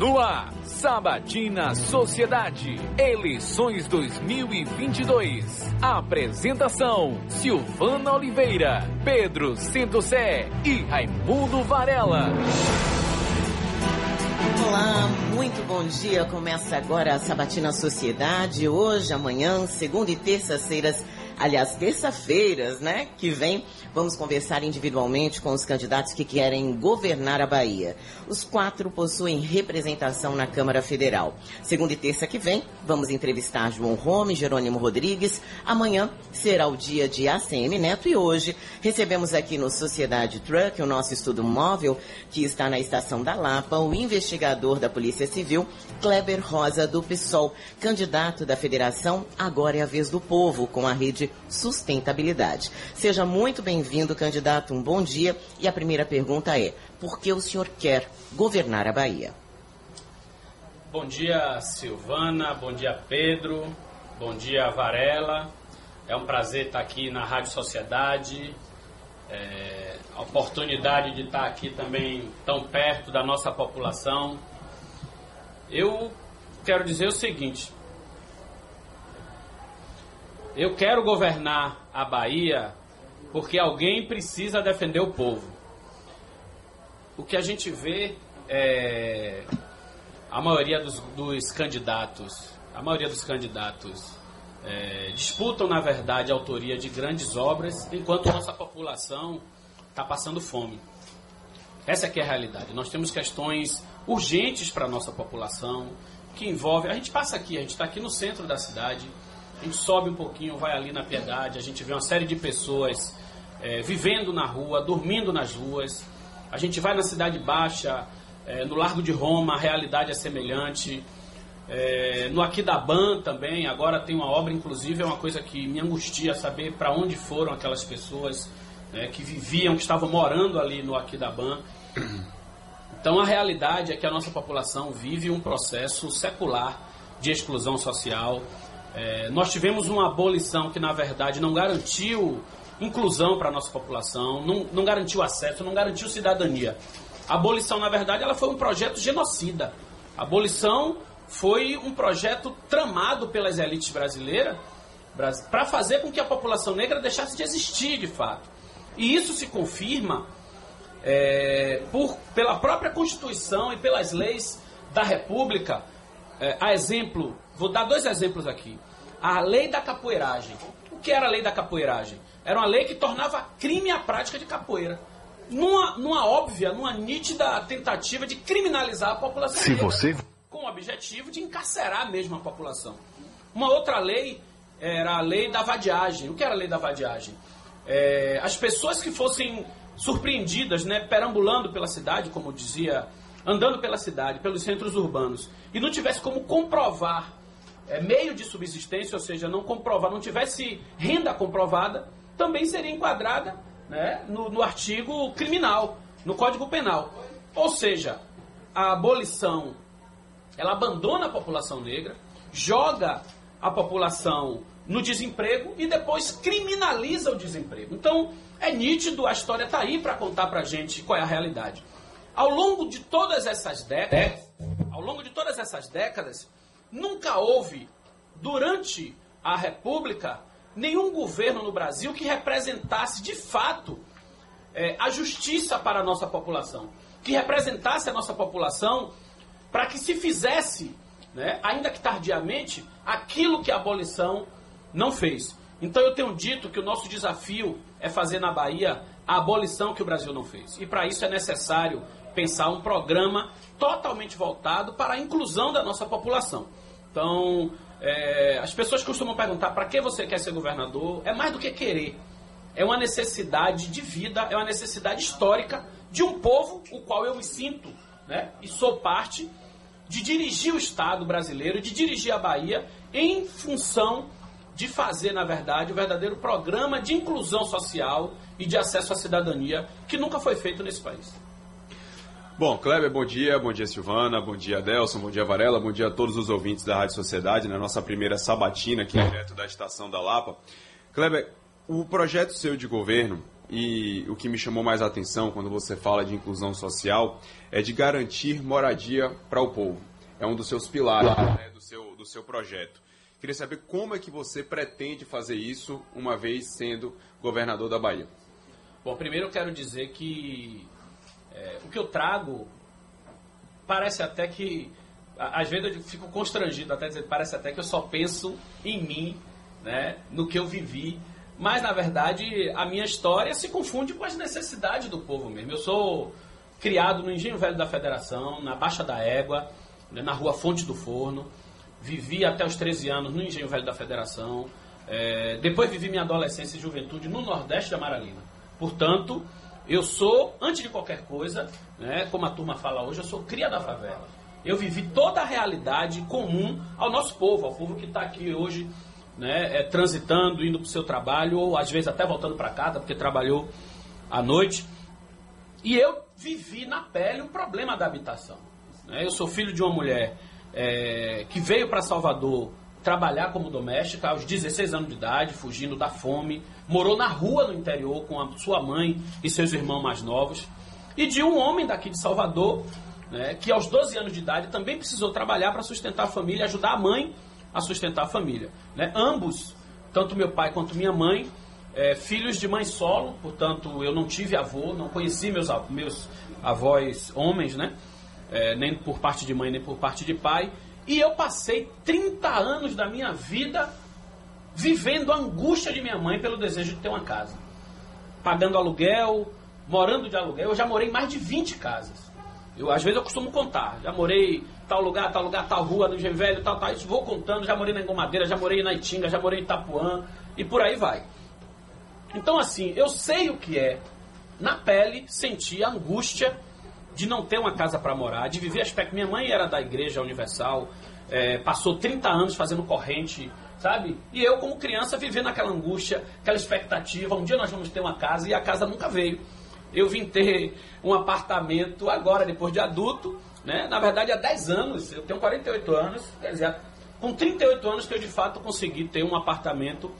No ar, Sabatina Sociedade, eleições 2022. Apresentação: Silvana Oliveira, Pedro Centocé e Raimundo Varela. Olá, muito bom dia. Começa agora a Sabatina Sociedade. Hoje, amanhã, segunda e terça-feiras aliás, terça-feiras, né, que vem, vamos conversar individualmente com os candidatos que querem governar a Bahia. Os quatro possuem representação na Câmara Federal. Segunda e terça que vem, vamos entrevistar João Rome, Jerônimo Rodrigues. Amanhã será o dia de ACM Neto e hoje recebemos aqui no Sociedade Truck, o nosso estudo móvel, que está na estação da Lapa, o investigador da Polícia Civil, Kleber Rosa do PSOL, candidato da Federação Agora é a Vez do Povo, com a rede sustentabilidade. Seja muito bem-vindo, candidato. Um bom dia. E a primeira pergunta é: por que o senhor quer governar a Bahia? Bom dia, Silvana. Bom dia, Pedro. Bom dia, Varela. É um prazer estar aqui na Rádio Sociedade. É, a oportunidade de estar aqui também tão perto da nossa população. Eu quero dizer o seguinte: eu quero governar a Bahia porque alguém precisa defender o povo. O que a gente vê é a maioria dos, dos candidatos, a maioria dos candidatos é, disputam na verdade a autoria de grandes obras, enquanto nossa população está passando fome. Essa é é a realidade. Nós temos questões urgentes para a nossa população que envolvem. A gente passa aqui, a gente está aqui no centro da cidade a gente sobe um pouquinho, vai ali na Piedade, a gente vê uma série de pessoas é, vivendo na rua, dormindo nas ruas. A gente vai na Cidade Baixa, é, no Largo de Roma, a realidade é semelhante. É, no Aquidaban também, agora tem uma obra, inclusive, é uma coisa que me angustia saber para onde foram aquelas pessoas né, que viviam, que estavam morando ali no Aquidaban. Então a realidade é que a nossa população vive um processo secular de exclusão social, é, nós tivemos uma abolição que, na verdade, não garantiu inclusão para a nossa população, não, não garantiu acesso, não garantiu cidadania. A abolição, na verdade, ela foi um projeto genocida. A abolição foi um projeto tramado pelas elites brasileiras para fazer com que a população negra deixasse de existir, de fato. E isso se confirma é, por, pela própria Constituição e pelas leis da República. É, a exemplo Vou dar dois exemplos aqui. A lei da capoeiragem. O que era a lei da capoeiragem? Era uma lei que tornava crime a prática de capoeira. Numa, numa óbvia, numa nítida tentativa de criminalizar a população. Se você. Com o objetivo de encarcerar mesmo a população. Uma outra lei era a lei da vadiagem. O que era a lei da vadiagem? É, as pessoas que fossem surpreendidas, né, perambulando pela cidade, como dizia, andando pela cidade, pelos centros urbanos, e não tivesse como comprovar é, meio de subsistência, ou seja, não comprova, não tivesse renda comprovada, também seria enquadrada né, no, no artigo criminal, no Código Penal. Ou seja, a abolição ela abandona a população negra, joga a população no desemprego e depois criminaliza o desemprego. Então, é nítido, a história está aí para contar para a gente qual é a realidade. Ao longo de todas essas décadas, ao longo de todas essas décadas, Nunca houve, durante a República, nenhum governo no Brasil que representasse de fato é, a justiça para a nossa população, que representasse a nossa população para que se fizesse, né, ainda que tardiamente, aquilo que a abolição não fez. Então eu tenho dito que o nosso desafio é fazer na Bahia a abolição que o Brasil não fez. E para isso é necessário pensar um programa totalmente voltado para a inclusão da nossa população. Então, é, as pessoas costumam perguntar para que você quer ser governador. É mais do que querer. É uma necessidade de vida, é uma necessidade histórica de um povo, o qual eu me sinto, né, e sou parte, de dirigir o Estado brasileiro, de dirigir a Bahia, em função de fazer, na verdade, o verdadeiro programa de inclusão social e de acesso à cidadania que nunca foi feito nesse país. Bom, Kleber, bom dia, bom dia Silvana, bom dia Adelson, bom dia Varela, bom dia a todos os ouvintes da Rádio Sociedade, na nossa primeira sabatina aqui direto da Estação da Lapa. Kleber, o projeto seu de governo e o que me chamou mais a atenção quando você fala de inclusão social é de garantir moradia para o povo. É um dos seus pilares né, do, seu, do seu projeto. Queria saber como é que você pretende fazer isso uma vez sendo governador da Bahia. Bom, primeiro eu quero dizer que é, o que eu trago parece até que às vezes eu fico constrangido até dizer, parece até que eu só penso em mim, né, no que eu vivi, mas na verdade a minha história se confunde com as necessidades do povo mesmo. Eu sou criado no Engenho Velho da Federação, na Baixa da Égua, né, na Rua Fonte do Forno. Vivi até os 13 anos no Engenho Velho da Federação. É, depois vivi minha adolescência e juventude no Nordeste da Amaralina. Portanto, eu sou, antes de qualquer coisa, né, como a turma fala hoje, eu sou cria da favela. Eu vivi toda a realidade comum ao nosso povo, ao povo que está aqui hoje, né, é, transitando, indo para o seu trabalho, ou às vezes até voltando para casa, porque trabalhou à noite. E eu vivi na pele o problema da habitação. Né? Eu sou filho de uma mulher é, que veio para Salvador trabalhar como doméstica aos 16 anos de idade, fugindo da fome, morou na rua no interior com a sua mãe e seus irmãos mais novos, e de um homem daqui de Salvador, né, que aos 12 anos de idade também precisou trabalhar para sustentar a família, ajudar a mãe a sustentar a família. Né? Ambos, tanto meu pai quanto minha mãe, é, filhos de mãe solo, portanto eu não tive avô, não conheci meus, meus avós homens, né? é, nem por parte de mãe, nem por parte de pai. E eu passei 30 anos da minha vida vivendo a angústia de minha mãe pelo desejo de ter uma casa. Pagando aluguel, morando de aluguel. Eu já morei em mais de 20 casas. Eu, às vezes eu costumo contar. Já morei tal lugar, tal lugar, tal rua, no Velho, tal, tal. Isso vou contando. Já morei na Engomadeira, já morei na Itinga, já morei em Itapuã. E por aí vai. Então, assim, eu sei o que é, na pele, sentir a angústia de não ter uma casa para morar, de viver aspecto. Minha mãe era da Igreja Universal, é, passou 30 anos fazendo corrente, sabe? E eu, como criança, vivendo aquela angústia, aquela expectativa. Um dia nós vamos ter uma casa e a casa nunca veio. Eu vim ter um apartamento agora, depois de adulto, né? Na verdade, há 10 anos, eu tenho 48 anos, quer dizer, com 38 anos que eu de fato consegui ter um apartamento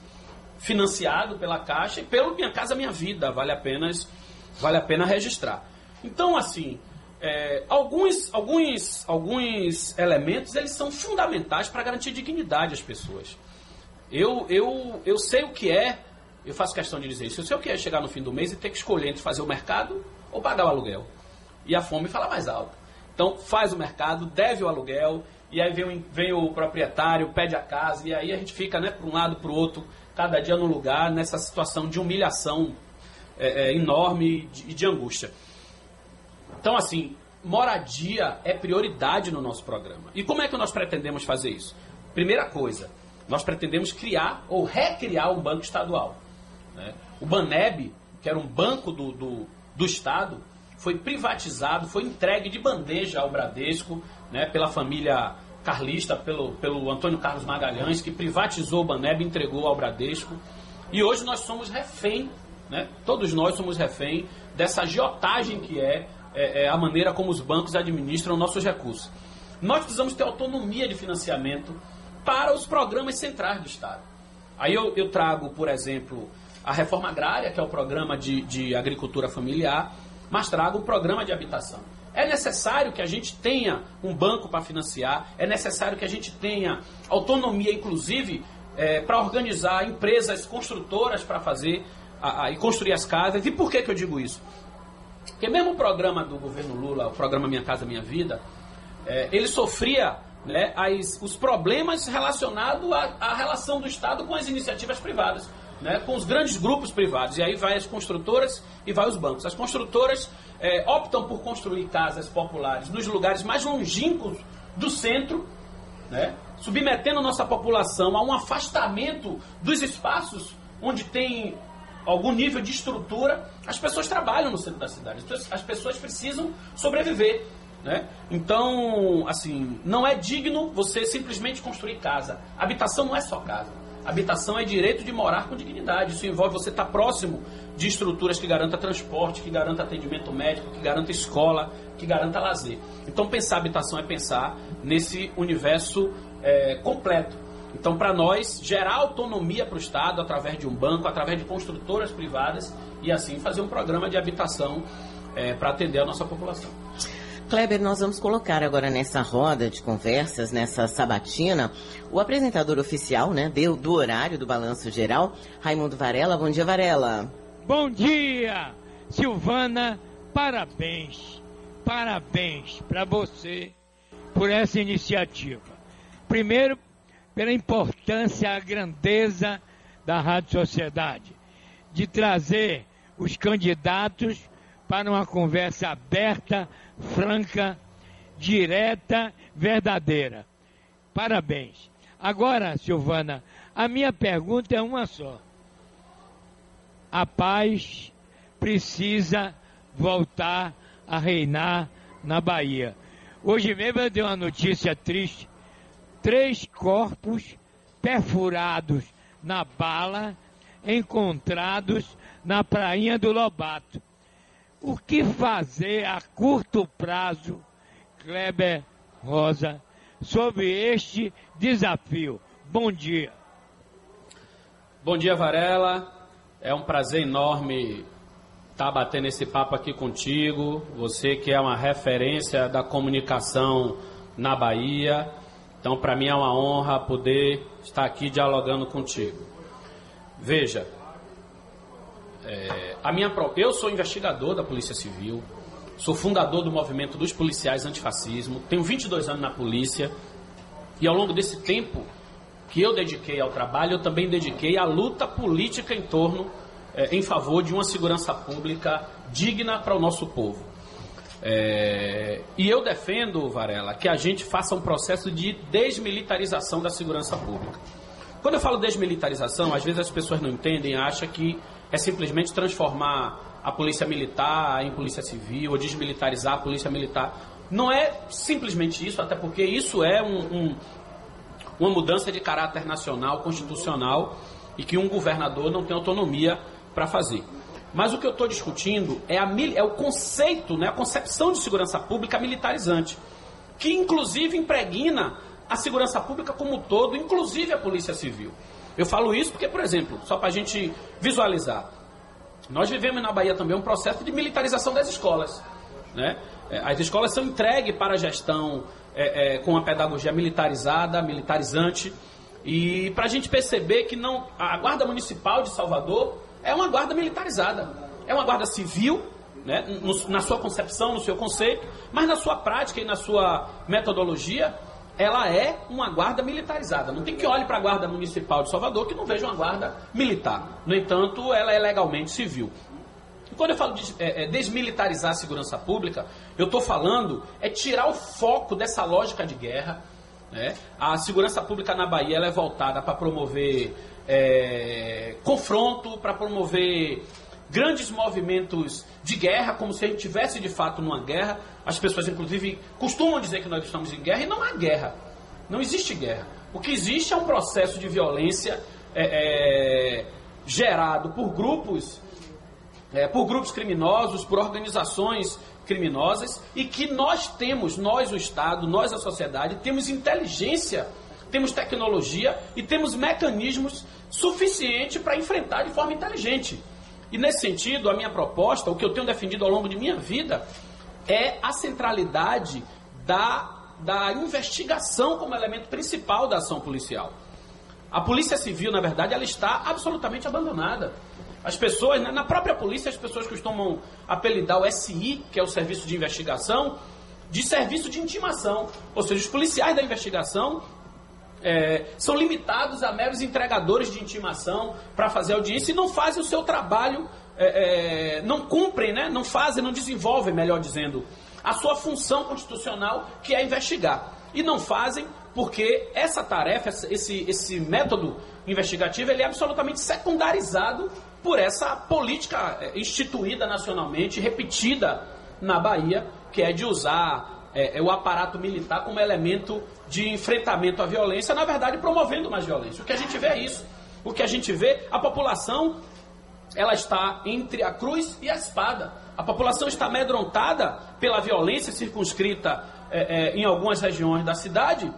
financiado pela Caixa e pelo Minha Casa Minha Vida, vale apenas vale a pena registrar. Então, assim, é, alguns, alguns, alguns elementos eles são fundamentais para garantir dignidade às pessoas. Eu, eu, eu sei o que é, eu faço questão de dizer isso, eu sei o que é chegar no fim do mês e ter que escolher entre fazer o mercado ou pagar o aluguel. E a fome fala mais alto. Então, faz o mercado, deve o aluguel, e aí vem, vem o proprietário, pede a casa, e aí a gente fica né, para um lado, para o outro, cada dia no lugar, nessa situação de humilhação é, é, enorme e de, de angústia. Então, assim, moradia é prioridade no nosso programa. E como é que nós pretendemos fazer isso? Primeira coisa, nós pretendemos criar ou recriar um banco estadual. Né? O Baneb, que era um banco do, do, do Estado, foi privatizado, foi entregue de bandeja ao Bradesco, né, pela família carlista, pelo, pelo Antônio Carlos Magalhães, que privatizou o Baneb entregou ao Bradesco. E hoje nós somos refém, né, todos nós somos refém dessa agiotagem que é é, é a maneira como os bancos administram nossos recursos. Nós precisamos ter autonomia de financiamento para os programas centrais do Estado. Aí eu, eu trago, por exemplo, a reforma agrária, que é o programa de, de agricultura familiar, mas trago o programa de habitação. É necessário que a gente tenha um banco para financiar, é necessário que a gente tenha autonomia, inclusive, é, para organizar empresas construtoras para fazer a, a, e construir as casas. E por que, que eu digo isso? Porque mesmo o programa do governo Lula, o programa Minha Casa Minha Vida, é, ele sofria né, as, os problemas relacionados à, à, relação do Estado com as iniciativas privadas, né, com os grandes grupos privados. E aí vai as construtoras e vai os bancos. As construtoras é, optam por construir casas populares nos lugares mais longínquos do centro, né, submetendo nossa população a um afastamento dos espaços onde tem algum nível de estrutura, as pessoas trabalham no centro da cidade. As pessoas precisam sobreviver. Né? Então, assim, não é digno você simplesmente construir casa. Habitação não é só casa. Habitação é direito de morar com dignidade. Isso envolve você estar próximo de estruturas que garanta transporte, que garanta atendimento médico, que garanta escola, que garanta lazer. Então, pensar habitação é pensar nesse universo é, completo então, para nós, gerar autonomia para o Estado através de um banco, através de construtoras privadas e assim fazer um programa de habitação é, para atender a nossa população. Kleber, nós vamos colocar agora nessa roda de conversas, nessa sabatina, o apresentador oficial né, do, do horário do Balanço Geral, Raimundo Varela. Bom dia, Varela. Bom dia, Silvana. Parabéns, parabéns para você por essa iniciativa. Primeiro, pela importância, a grandeza da Rádio Sociedade, de trazer os candidatos para uma conversa aberta, franca, direta, verdadeira. Parabéns. Agora, Silvana, a minha pergunta é uma só. A paz precisa voltar a reinar na Bahia. Hoje mesmo eu dei uma notícia triste. Três corpos perfurados na bala encontrados na prainha do Lobato. O que fazer a curto prazo, Kleber Rosa, sobre este desafio? Bom dia. Bom dia, Varela. É um prazer enorme estar batendo esse papo aqui contigo. Você que é uma referência da comunicação na Bahia. Então, para mim é uma honra poder estar aqui dialogando contigo. Veja, é, a minha eu sou investigador da Polícia Civil, sou fundador do movimento dos policiais antifascismo, tenho 22 anos na polícia e ao longo desse tempo que eu dediquei ao trabalho, eu também dediquei à luta política em torno, é, em favor de uma segurança pública digna para o nosso povo. É, e eu defendo, Varela, que a gente faça um processo de desmilitarização da segurança pública. Quando eu falo desmilitarização, às vezes as pessoas não entendem, acham que é simplesmente transformar a polícia militar em polícia civil ou desmilitarizar a polícia militar. Não é simplesmente isso, até porque isso é um, um, uma mudança de caráter nacional, constitucional, e que um governador não tem autonomia para fazer. Mas o que eu estou discutindo é, a, é, o conceito, né, a concepção de segurança pública militarizante, que inclusive impregna a segurança pública como um todo, inclusive a polícia civil. Eu falo isso porque, por exemplo, só para a gente visualizar, nós vivemos na Bahia também um processo de militarização das escolas. Né? É, as escolas são entregues para a gestão é, é, com a pedagogia militarizada, militarizante, e para a gente perceber que não a Guarda Municipal de Salvador é uma guarda militarizada, é uma guarda civil, né, na sua concepção, no seu conceito, mas na sua prática e na sua metodologia, ela é uma guarda militarizada. Não tem que olhe para a guarda municipal de Salvador que não veja uma guarda militar. No entanto, ela é legalmente civil. E quando eu falo de é, é, desmilitarizar a segurança pública, eu estou falando é tirar o foco dessa lógica de guerra. Né? A segurança pública na Bahia é voltada para promover é, confronto, para promover grandes movimentos de guerra, como se a gente tivesse de fato numa guerra. As pessoas, inclusive, costumam dizer que nós estamos em guerra e não há guerra. Não existe guerra. O que existe é um processo de violência é, é, gerado por grupos, é, por grupos criminosos, por organizações criminosas e que nós temos, nós o Estado, nós a sociedade, temos inteligência, temos tecnologia e temos mecanismos suficientes para enfrentar de forma inteligente. E nesse sentido, a minha proposta, o que eu tenho defendido ao longo de minha vida, é a centralidade da, da investigação como elemento principal da ação policial. A polícia civil, na verdade, ela está absolutamente abandonada. As pessoas, né, na própria polícia, as pessoas costumam apelidar o SI, que é o Serviço de Investigação, de serviço de intimação. Ou seja, os policiais da investigação é, são limitados a meros entregadores de intimação para fazer audiência e não fazem o seu trabalho, é, é, não cumprem, né? não fazem, não desenvolvem, melhor dizendo, a sua função constitucional, que é investigar. E não fazem porque essa tarefa, esse, esse método investigativo, ele é absolutamente secundarizado por essa política é, instituída nacionalmente, repetida na Bahia, que é de usar é, é, o aparato militar como elemento de enfrentamento à violência, na verdade promovendo mais violência. O que a gente vê é isso. O que a gente vê, a população ela está entre a cruz e a espada. A população está amedrontada pela violência circunscrita é, é, em algumas regiões da cidade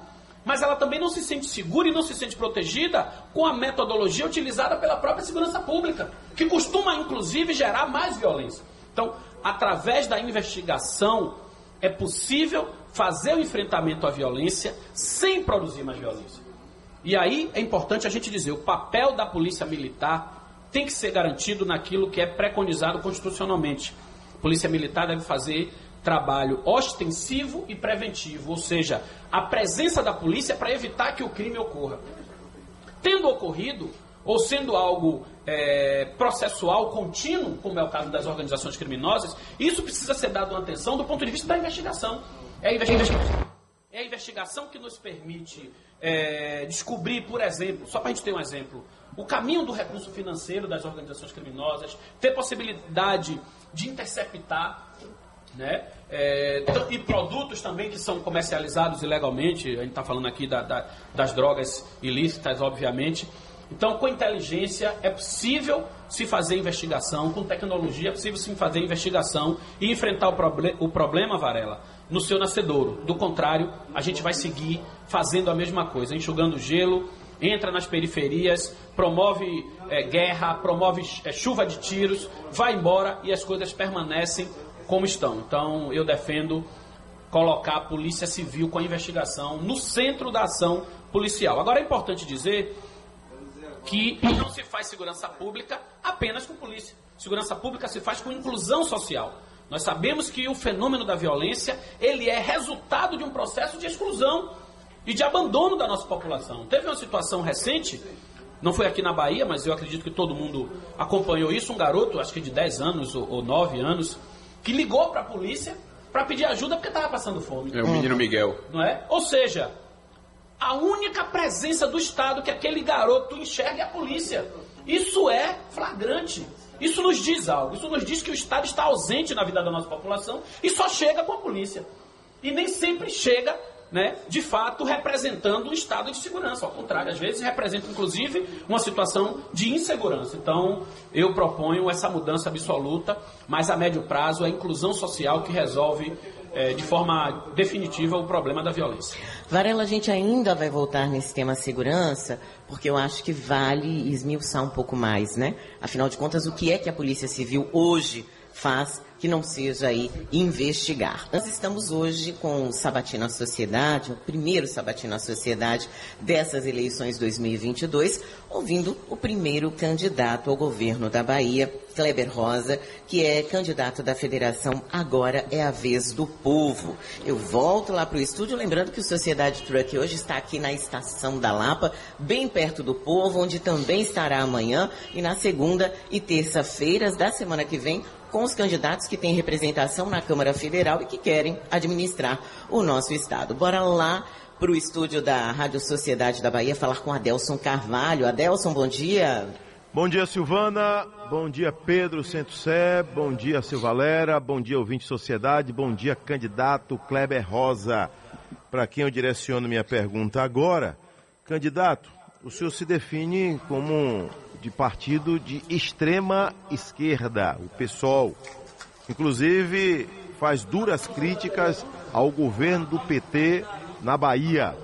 mas ela também não se sente segura e não se sente protegida com a metodologia utilizada pela própria segurança pública, que costuma inclusive gerar mais violência. Então, através da investigação, é possível fazer o enfrentamento à violência sem produzir mais violência. E aí é importante a gente dizer: o papel da polícia militar tem que ser garantido naquilo que é preconizado constitucionalmente. A polícia militar deve fazer trabalho ostensivo e preventivo, ou seja, a presença da polícia para evitar que o crime ocorra. Tendo ocorrido, ou sendo algo é, processual contínuo, como é o caso das organizações criminosas, isso precisa ser dado uma atenção do ponto de vista da investigação. É a investigação, é a investigação que nos permite é, descobrir, por exemplo, só para a gente ter um exemplo, o caminho do recurso financeiro das organizações criminosas, ter possibilidade de interceptar né? É, e produtos também que são comercializados ilegalmente, a gente está falando aqui da, da, das drogas ilícitas, obviamente. Então, com inteligência é possível se fazer investigação, com tecnologia é possível se fazer investigação e enfrentar o, proble o problema, Varela, no seu nascedouro. Do contrário, a gente vai seguir fazendo a mesma coisa, enxugando gelo, entra nas periferias, promove é, guerra, promove é, chuva de tiros, vai embora e as coisas permanecem como estão. Então, eu defendo colocar a Polícia Civil com a investigação no centro da ação policial. Agora, é importante dizer que não se faz segurança pública apenas com polícia. Segurança pública se faz com inclusão social. Nós sabemos que o fenômeno da violência, ele é resultado de um processo de exclusão e de abandono da nossa população. Teve uma situação recente, não foi aqui na Bahia, mas eu acredito que todo mundo acompanhou isso, um garoto, acho que de 10 anos ou, ou 9 anos, que ligou para a polícia para pedir ajuda porque estava passando fome. É o menino Miguel. Não é? Ou seja, a única presença do Estado que aquele garoto enxerga é a polícia. Isso é flagrante. Isso nos diz algo. Isso nos diz que o Estado está ausente na vida da nossa população e só chega com a polícia. E nem sempre chega né, de fato representando um estado de segurança. Ao contrário, às vezes representa inclusive uma situação de insegurança. Então, eu proponho essa mudança absoluta, mas a médio prazo é a inclusão social que resolve é, de forma definitiva o problema da violência. Varela, a gente ainda vai voltar nesse tema segurança, porque eu acho que vale esmiuçar um pouco mais, né? Afinal de contas, o que é que a Polícia Civil hoje faz que não seja aí investigar. Nós estamos hoje com o Sabatina Sociedade, o primeiro Sabatina Sociedade dessas eleições 2022, ouvindo o primeiro candidato ao governo da Bahia, Kleber Rosa, que é candidato da federação Agora é a Vez do Povo. Eu volto lá para o estúdio, lembrando que o Sociedade Truck hoje está aqui na Estação da Lapa, bem perto do povo, onde também estará amanhã e na segunda e terça-feiras da semana que vem com os candidatos que têm representação na Câmara Federal e que querem administrar o nosso Estado. Bora lá para o estúdio da Rádio Sociedade da Bahia falar com Adelson Carvalho. Adelson, bom dia. Bom dia, Silvana. Bom dia, Pedro Sé. Bom dia, Silvalera. Bom dia, ouvinte Sociedade. Bom dia, candidato Kleber Rosa. Para quem eu direciono minha pergunta agora, candidato, o senhor se define como de partido de extrema esquerda, o PSOL. Inclusive, faz duras críticas ao governo do PT na Bahia,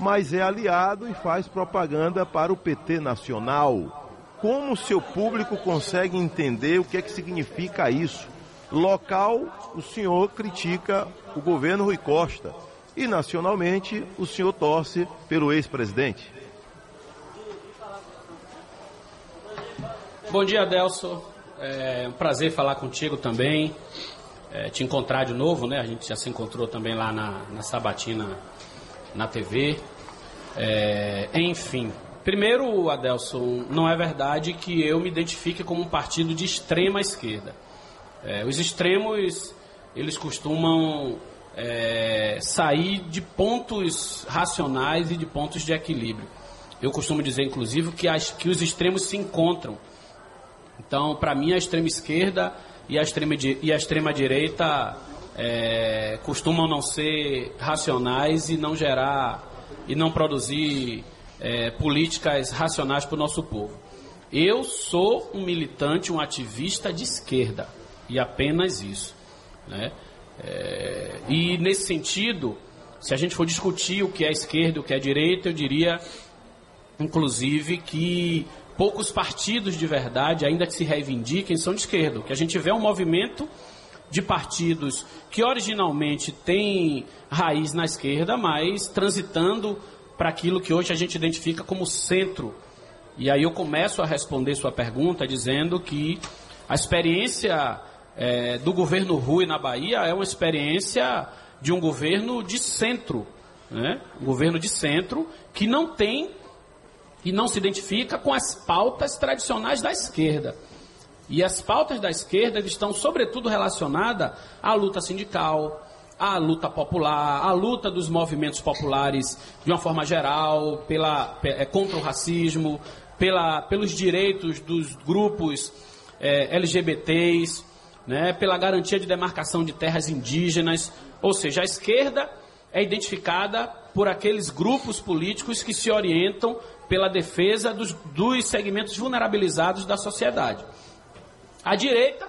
mas é aliado e faz propaganda para o PT nacional. Como seu público consegue entender o que é que significa isso? Local, o senhor critica o governo Rui Costa e nacionalmente o senhor torce pelo ex-presidente. Bom dia, Adelso. É um prazer falar contigo também. É, te encontrar de novo, né? A gente já se encontrou também lá na, na Sabatina, na TV. É, enfim, primeiro, Adelson, não é verdade que eu me identifique como um partido de extrema esquerda. É, os extremos, eles costumam é, sair de pontos racionais e de pontos de equilíbrio. Eu costumo dizer, inclusive, que, as, que os extremos se encontram então, para mim, a extrema esquerda e a extrema, e a extrema direita é, costumam não ser racionais e não gerar e não produzir é, políticas racionais para o nosso povo. Eu sou um militante, um ativista de esquerda e apenas isso. Né? É, e nesse sentido, Se a gente for discutir o que é esquerda o que é direita, eu diria, inclusive, que poucos partidos de verdade, ainda que se reivindiquem, são de esquerda. Que a gente vê é um movimento de partidos que originalmente tem raiz na esquerda, mas transitando para aquilo que hoje a gente identifica como centro. E aí eu começo a responder sua pergunta dizendo que a experiência é, do governo Rui na Bahia é uma experiência de um governo de centro, né? um governo de centro que não tem e não se identifica com as pautas tradicionais da esquerda. E as pautas da esquerda estão, sobretudo, relacionadas à luta sindical, à luta popular, à luta dos movimentos populares de uma forma geral, pela, é, contra o racismo, pela, pelos direitos dos grupos é, LGBTs, né, pela garantia de demarcação de terras indígenas. Ou seja, a esquerda é identificada por aqueles grupos políticos que se orientam pela defesa dos, dos segmentos vulnerabilizados da sociedade. A direita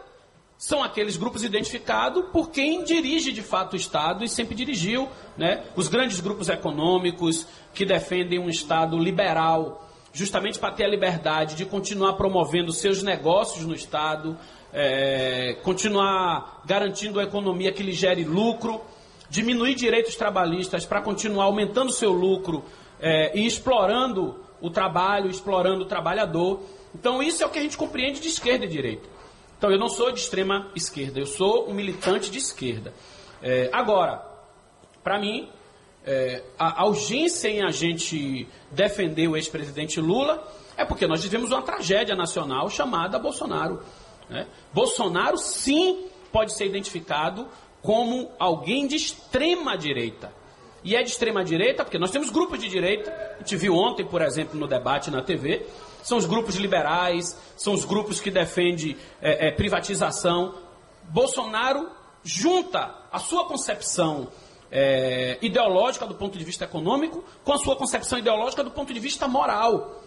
são aqueles grupos identificados por quem dirige de fato o Estado e sempre dirigiu, né? Os grandes grupos econômicos que defendem um Estado liberal, justamente para ter a liberdade de continuar promovendo seus negócios no Estado, é, continuar garantindo a economia que lhe gere lucro, diminuir direitos trabalhistas para continuar aumentando seu lucro é, e explorando o trabalho, explorando o trabalhador. Então, isso é o que a gente compreende de esquerda e direita. Então, eu não sou de extrema esquerda, eu sou um militante de esquerda. É, agora, para mim, é, a, a urgência em a gente defender o ex-presidente Lula é porque nós vivemos uma tragédia nacional chamada Bolsonaro. Né? Bolsonaro, sim, pode ser identificado como alguém de extrema direita. E é de extrema direita porque nós temos grupos de direita, a gente viu ontem, por exemplo, no debate na TV, são os grupos liberais, são os grupos que defendem é, é, privatização. Bolsonaro junta a sua concepção é, ideológica do ponto de vista econômico com a sua concepção ideológica do ponto de vista moral.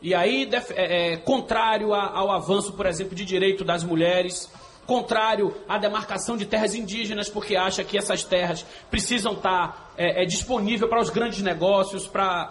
E aí, é, é, contrário ao avanço, por exemplo, de direito das mulheres, contrário à demarcação de terras indígenas, porque acha que essas terras precisam estar é, é disponíveis para os grandes negócios, para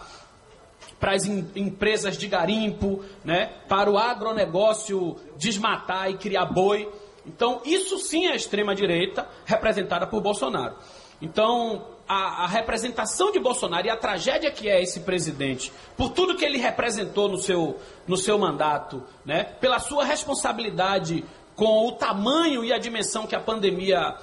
para as em, empresas de garimpo, né, para o agronegócio desmatar e criar boi. Então, isso sim é a extrema-direita representada por Bolsonaro. Então, a, a, representação de Bolsonaro e a tragédia que é esse presidente, por tudo que ele representou no seu, no seu mandato, né, pela sua responsabilidade com o tamanho e a dimensão que a pandemia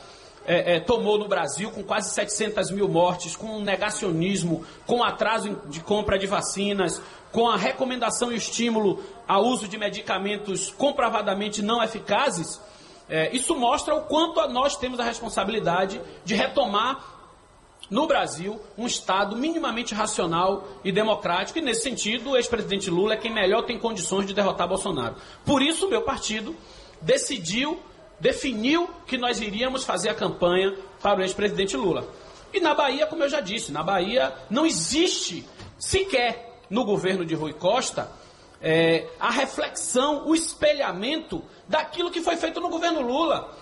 é, é, tomou no Brasil, com quase 700 mil mortes, com negacionismo, com atraso de compra de vacinas, com a recomendação e estímulo ao uso de medicamentos comprovadamente não eficazes, é, isso mostra o quanto nós temos a responsabilidade de retomar no Brasil um Estado minimamente racional e democrático, e nesse sentido o ex-presidente Lula é quem melhor tem condições de derrotar Bolsonaro. Por isso, meu partido decidiu, definiu que nós iríamos fazer a campanha para o ex-presidente Lula. E na Bahia, como eu já disse, na Bahia não existe sequer no governo de Rui Costa é, a reflexão, o espelhamento daquilo que foi feito no governo Lula.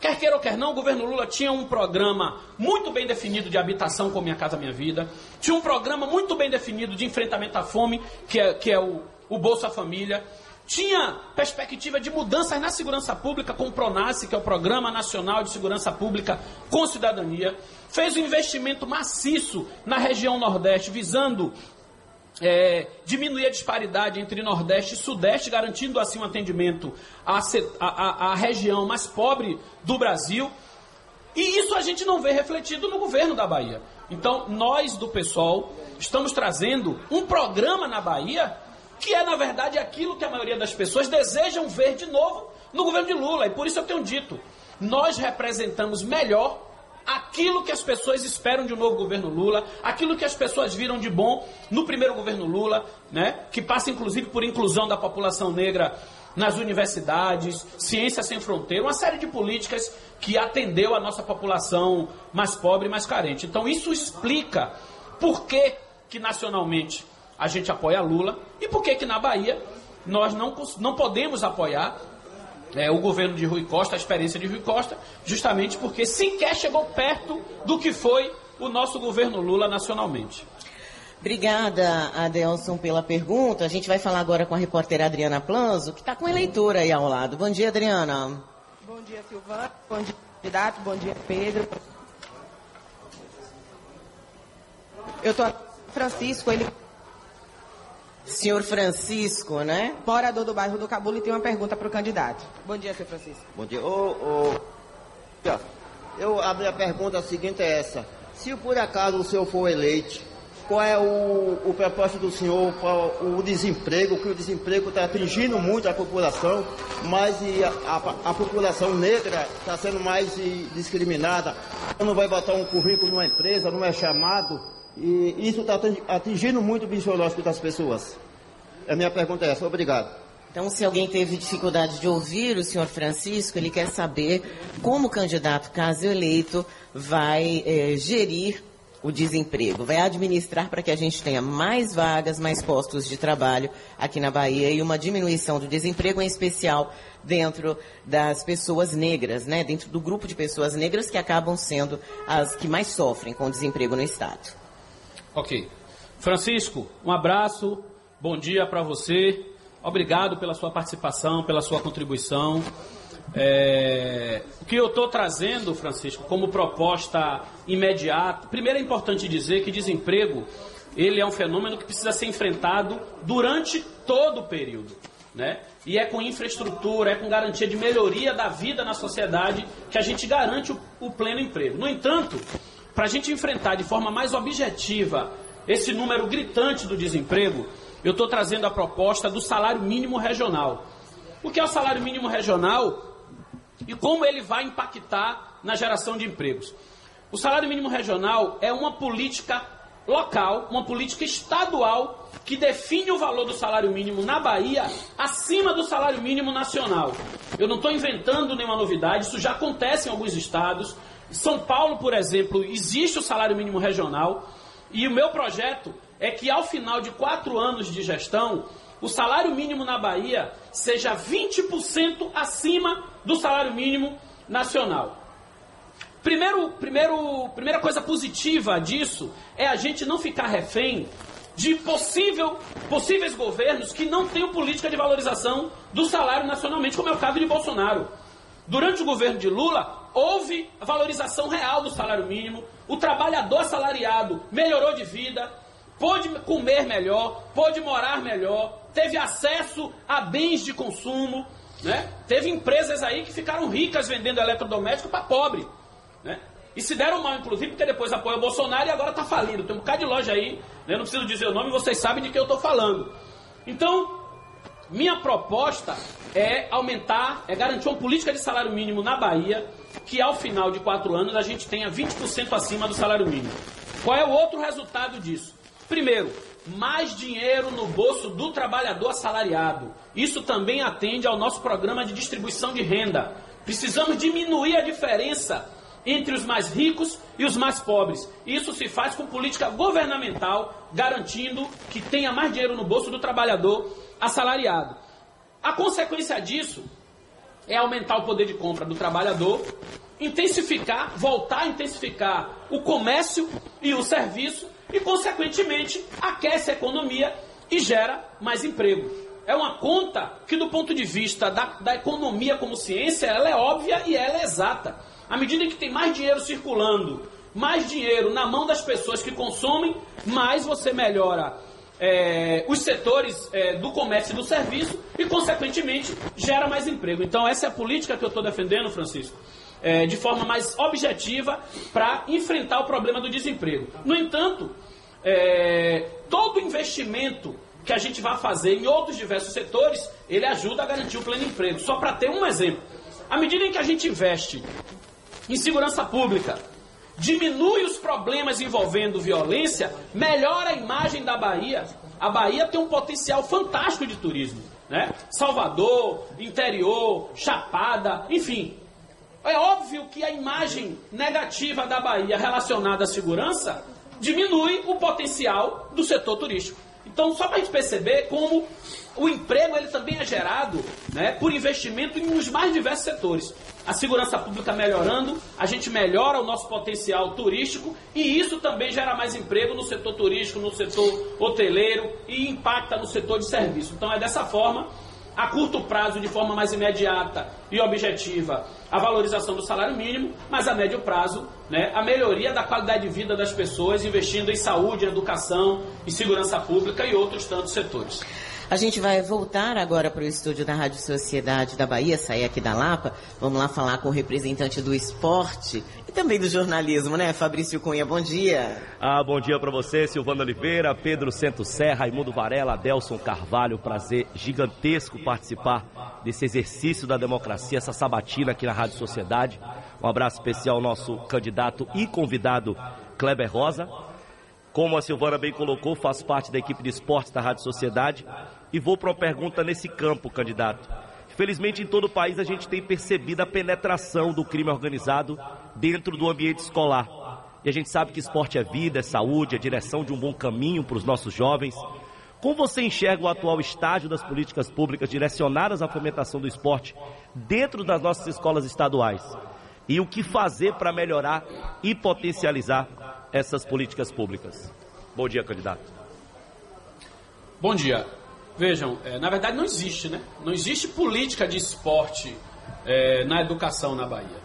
Quer queira ou quer não, o governo Lula tinha um programa muito bem definido de habitação com Minha Casa Minha Vida, tinha um programa muito bem definido de enfrentamento à fome, que é, que é o, o Bolsa Família, tinha perspectiva de mudanças na segurança pública com o PRONASSE, que é o Programa Nacional de Segurança Pública com Cidadania, fez um investimento maciço na região Nordeste, visando é, diminuir a disparidade entre Nordeste e Sudeste, garantindo assim um atendimento à, à, à região mais pobre do Brasil. E isso a gente não vê refletido no governo da Bahia. Então, nós do PSOL estamos trazendo um programa na Bahia que é, na verdade, aquilo que a maioria das pessoas desejam ver de novo no governo de Lula. E por isso eu tenho dito: nós representamos melhor aquilo que as pessoas esperam de um novo governo Lula, aquilo que as pessoas viram de bom no primeiro governo Lula, né, que passa inclusive por inclusão da população negra nas universidades, ciência sem fronteira, uma série de políticas que atendeu a nossa população mais pobre e mais carente. Então isso explica por que, que nacionalmente a gente apoia Lula e por que que na Bahia nós não, não podemos apoiar é, o governo de Rui Costa, a experiência de Rui Costa, justamente porque sequer chegou perto do que foi o nosso governo Lula nacionalmente. Obrigada, Adelson, pela pergunta. A gente vai falar agora com a repórter Adriana Planzo, que está com a eleitora aí ao lado. Bom dia, Adriana. Bom dia, Silvana. Bom dia, candidato. Bom dia, Pedro. Eu estou Francisco, ele Senhor Francisco, né? morador do bairro do Cabula e tem uma pergunta para o candidato. Bom dia, senhor Francisco. Bom dia. Ô, ô, eu, a minha pergunta seguinte é essa. Se por acaso o senhor for eleito, qual é o, o propósito do senhor para o desemprego, que o desemprego está atingindo muito a população, mas a, a, a população negra está sendo mais e, discriminada. Não vai botar um currículo numa empresa, não é chamado, e isso está atingindo muito o biológico das pessoas. A minha pergunta é essa. Obrigado. Então, se alguém teve dificuldade de ouvir o senhor Francisco, ele quer saber como o candidato, caso eleito, vai eh, gerir o desemprego, vai administrar para que a gente tenha mais vagas, mais postos de trabalho aqui na Bahia e uma diminuição do desemprego, em especial dentro das pessoas negras, né? Dentro do grupo de pessoas negras que acabam sendo as que mais sofrem com o desemprego no Estado. Ok. Francisco, um abraço, bom dia para você. Obrigado pela sua participação, pela sua contribuição. É, o que eu estou trazendo, Francisco, como proposta imediata. Primeiro é importante dizer que desemprego ele é um fenômeno que precisa ser enfrentado durante todo o período. Né? E é com infraestrutura, é com garantia de melhoria da vida na sociedade que a gente garante o, o pleno emprego. No entanto, para a gente enfrentar de forma mais objetiva esse número gritante do desemprego, eu estou trazendo a proposta do salário mínimo regional. O que é o salário mínimo regional e como ele vai impactar na geração de empregos? O salário mínimo regional é uma política local, uma política estadual que define o valor do salário mínimo na Bahia acima do salário mínimo nacional. Eu não estou inventando nenhuma novidade, isso já acontece em alguns estados. São Paulo, por exemplo, existe o salário mínimo regional e o meu projeto é que ao final de quatro anos de gestão, o salário mínimo na Bahia seja 20% acima do salário mínimo nacional. Primeiro, primeiro, primeira coisa positiva disso é a gente não ficar refém de possível, possíveis governos que não tenham política de valorização do salário nacionalmente, como é o caso de Bolsonaro. Durante o governo de Lula, houve valorização real do salário mínimo, o trabalhador assalariado melhorou de vida, pôde comer melhor, pôde morar melhor, teve acesso a bens de consumo, né? Teve empresas aí que ficaram ricas vendendo eletrodoméstico para pobre, né? E se deram mal, inclusive, porque depois apoia o Bolsonaro e agora está falido. Tem um bocado de loja aí, né? não preciso dizer o nome, vocês sabem de que eu estou falando. Então, minha proposta é aumentar, é garantir uma política de salário mínimo na Bahia, que ao final de quatro anos a gente tenha 20% acima do salário mínimo. Qual é o outro resultado disso? Primeiro, mais dinheiro no bolso do trabalhador assalariado. Isso também atende ao nosso programa de distribuição de renda. Precisamos diminuir a diferença entre os mais ricos e os mais pobres. Isso se faz com política governamental, garantindo que tenha mais dinheiro no bolso do trabalhador assalariado. A consequência disso é aumentar o poder de compra do trabalhador, intensificar, voltar a intensificar o comércio e o serviço e, consequentemente, aquece a economia e gera mais emprego. É uma conta que, do ponto de vista da, da economia como ciência, ela é óbvia e ela é exata. À medida que tem mais dinheiro circulando, mais dinheiro na mão das pessoas que consomem, mais você melhora é, os setores é, do comércio e do serviço e, consequentemente, gera mais emprego. Então, essa é a política que eu estou defendendo, Francisco, é, de forma mais objetiva para enfrentar o problema do desemprego. No entanto, é, todo investimento que a gente vai fazer em outros diversos setores, ele ajuda a garantir o pleno emprego. Só para ter um exemplo. À medida em que a gente investe em segurança pública, diminui os problemas envolvendo violência, melhora a imagem da Bahia. A Bahia tem um potencial fantástico de turismo. Né? Salvador, interior, Chapada, enfim. É óbvio que a imagem negativa da Bahia relacionada à segurança diminui o potencial do setor turístico. Então, só para a gente perceber como o emprego ele também é gerado né, por investimento em os mais diversos setores. A segurança pública melhorando, a gente melhora o nosso potencial turístico e isso também gera mais emprego no setor turístico, no setor hoteleiro e impacta no setor de serviço. Então é dessa forma a curto prazo, de forma mais imediata e objetiva, a valorização do salário mínimo, mas a médio prazo, né, a melhoria da qualidade de vida das pessoas, investindo em saúde, educação, em segurança pública e outros tantos setores. A gente vai voltar agora para o estúdio da Rádio Sociedade da Bahia, sair aqui da Lapa. Vamos lá falar com o representante do esporte e também do jornalismo, né? Fabrício Cunha, bom dia. Ah, bom dia para você, Silvano Oliveira, Pedro Centro Serra, Raimundo Varela, Adelson Carvalho. Prazer gigantesco participar desse exercício da democracia, essa sabatina aqui na Rádio Sociedade. Um abraço especial ao nosso candidato e convidado Kleber Rosa. Como a Silvana bem colocou, faço parte da equipe de esportes da Rádio Sociedade e vou para uma pergunta nesse campo, candidato. Felizmente, em todo o país, a gente tem percebido a penetração do crime organizado dentro do ambiente escolar. E a gente sabe que esporte é vida, é saúde, é direção de um bom caminho para os nossos jovens. Como você enxerga o atual estágio das políticas públicas direcionadas à fomentação do esporte dentro das nossas escolas estaduais? E o que fazer para melhorar e potencializar essas políticas públicas? Bom dia, candidato. Bom dia. Vejam, é, na verdade não existe, né? Não existe política de esporte é, na educação na Bahia.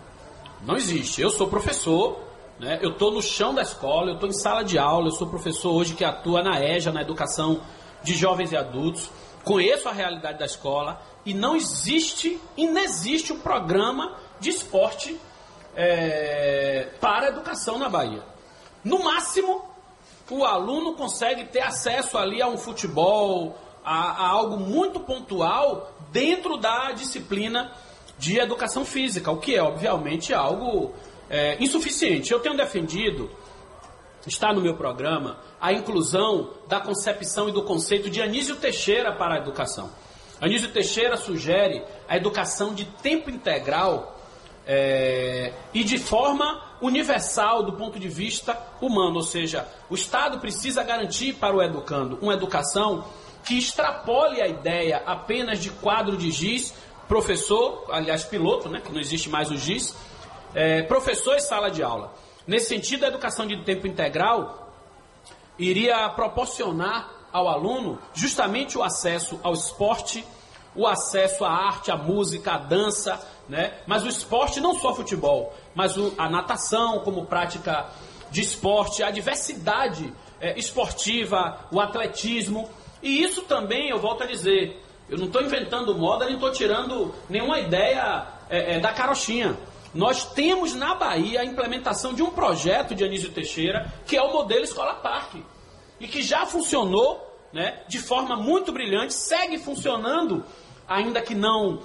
Não existe. Eu sou professor, né? eu estou no chão da escola, eu estou em sala de aula, eu sou professor hoje que atua na EJA, na educação de jovens e adultos. Conheço a realidade da escola e não existe, inexiste um programa de esporte é, para a educação na Bahia. No máximo, o aluno consegue ter acesso ali a um futebol, a, a algo muito pontual dentro da disciplina de educação física, o que é, obviamente, algo é, insuficiente. Eu tenho defendido, está no meu programa, a inclusão da concepção e do conceito de Anísio Teixeira para a educação. Anísio Teixeira sugere a educação de tempo integral é, e de forma universal do ponto de vista humano, ou seja, o Estado precisa garantir para o educando uma educação que extrapole a ideia apenas de quadro de giz, professor, aliás, piloto, né, que não existe mais o giz, é, professor e sala de aula. Nesse sentido, a educação de tempo integral iria proporcionar ao aluno justamente o acesso ao esporte, o acesso à arte, à música, à dança, né? mas o esporte não só futebol, mas o, a natação como prática de esporte, a diversidade é, esportiva, o atletismo. E isso também, eu volto a dizer, eu não estou inventando moda, nem estou tirando nenhuma ideia é, é, da carochinha. Nós temos na Bahia a implementação de um projeto de Anísio Teixeira, que é o modelo Escola Parque. E que já funcionou né, de forma muito brilhante, segue funcionando, ainda que não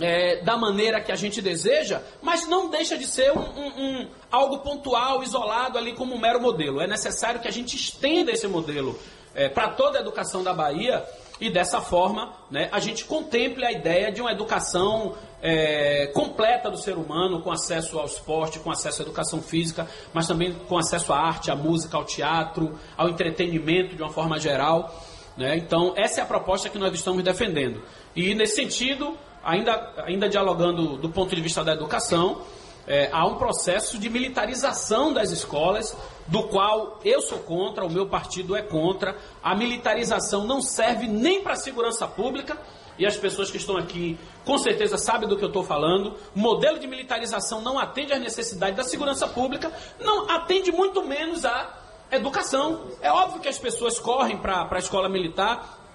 é, da maneira que a gente deseja, mas não deixa de ser um, um, um, algo pontual, isolado ali como um mero modelo. É necessário que a gente estenda esse modelo é, para toda a educação da Bahia e dessa forma né, a gente contemple a ideia de uma educação é, completa do ser humano, com acesso ao esporte, com acesso à educação física, mas também com acesso à arte, à música, ao teatro, ao entretenimento de uma forma geral. Né? Então, essa é a proposta que nós estamos defendendo. E, nesse sentido, ainda, ainda dialogando do ponto de vista da educação, é, há um processo de militarização das escolas, do qual eu sou contra, o meu partido é contra. A militarização não serve nem para a segurança pública, e as pessoas que estão aqui com certeza sabem do que eu estou falando. O modelo de militarização não atende às necessidades da segurança pública, não atende muito menos à educação. É óbvio que as pessoas correm para a escola militar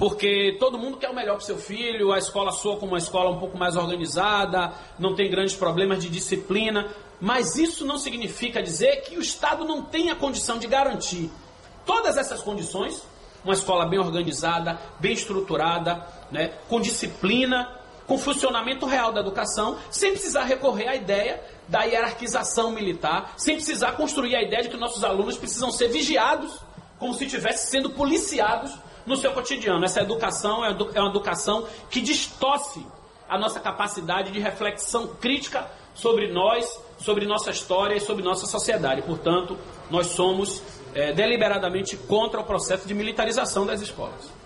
porque todo mundo quer o melhor para seu filho, a escola soa como uma escola um pouco mais organizada, não tem grandes problemas de disciplina, mas isso não significa dizer que o Estado não tem a condição de garantir. Todas essas condições, uma escola bem organizada, bem estruturada, né, com disciplina, com funcionamento real da educação, sem precisar recorrer à ideia da hierarquização militar, sem precisar construir a ideia de que nossos alunos precisam ser vigiados, como se estivessem sendo policiados no seu cotidiano. Essa educação é, é uma educação que distorce a nossa capacidade de reflexão crítica sobre nós, sobre nossa história e sobre nossa sociedade. Portanto, nós somos é, deliberadamente contra o processo de militarização das escolas.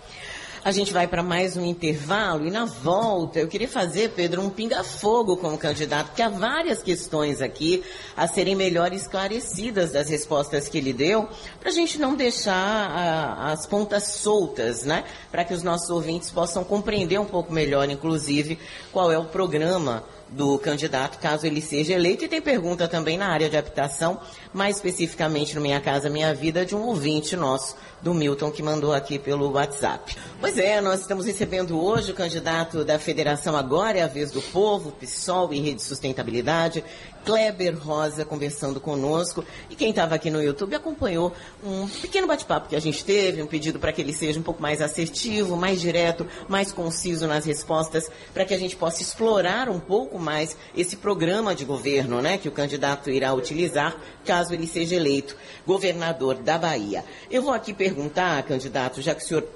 A gente vai para mais um intervalo e na volta eu queria fazer, Pedro, um pinga-fogo como candidato, porque há várias questões aqui a serem melhor esclarecidas das respostas que ele deu, para a gente não deixar a, as pontas soltas, né? Para que os nossos ouvintes possam compreender um pouco melhor, inclusive, qual é o programa do candidato, caso ele seja eleito. E tem pergunta também na área de habitação, mais especificamente no Minha Casa Minha Vida, de um ouvinte nosso, do Milton, que mandou aqui pelo WhatsApp. Pois é, nós estamos recebendo hoje o candidato da Federação Agora é a Vez do Povo, PSOL e Rede Sustentabilidade, Kleber Rosa conversando conosco. E quem estava aqui no YouTube acompanhou um pequeno bate-papo que a gente teve, um pedido para que ele seja um pouco mais assertivo, mais direto, mais conciso nas respostas, para que a gente possa explorar um pouco mais esse programa de governo, né, que o candidato irá utilizar caso ele seja eleito governador da Bahia. Eu vou aqui perguntar, candidato, já que o senhor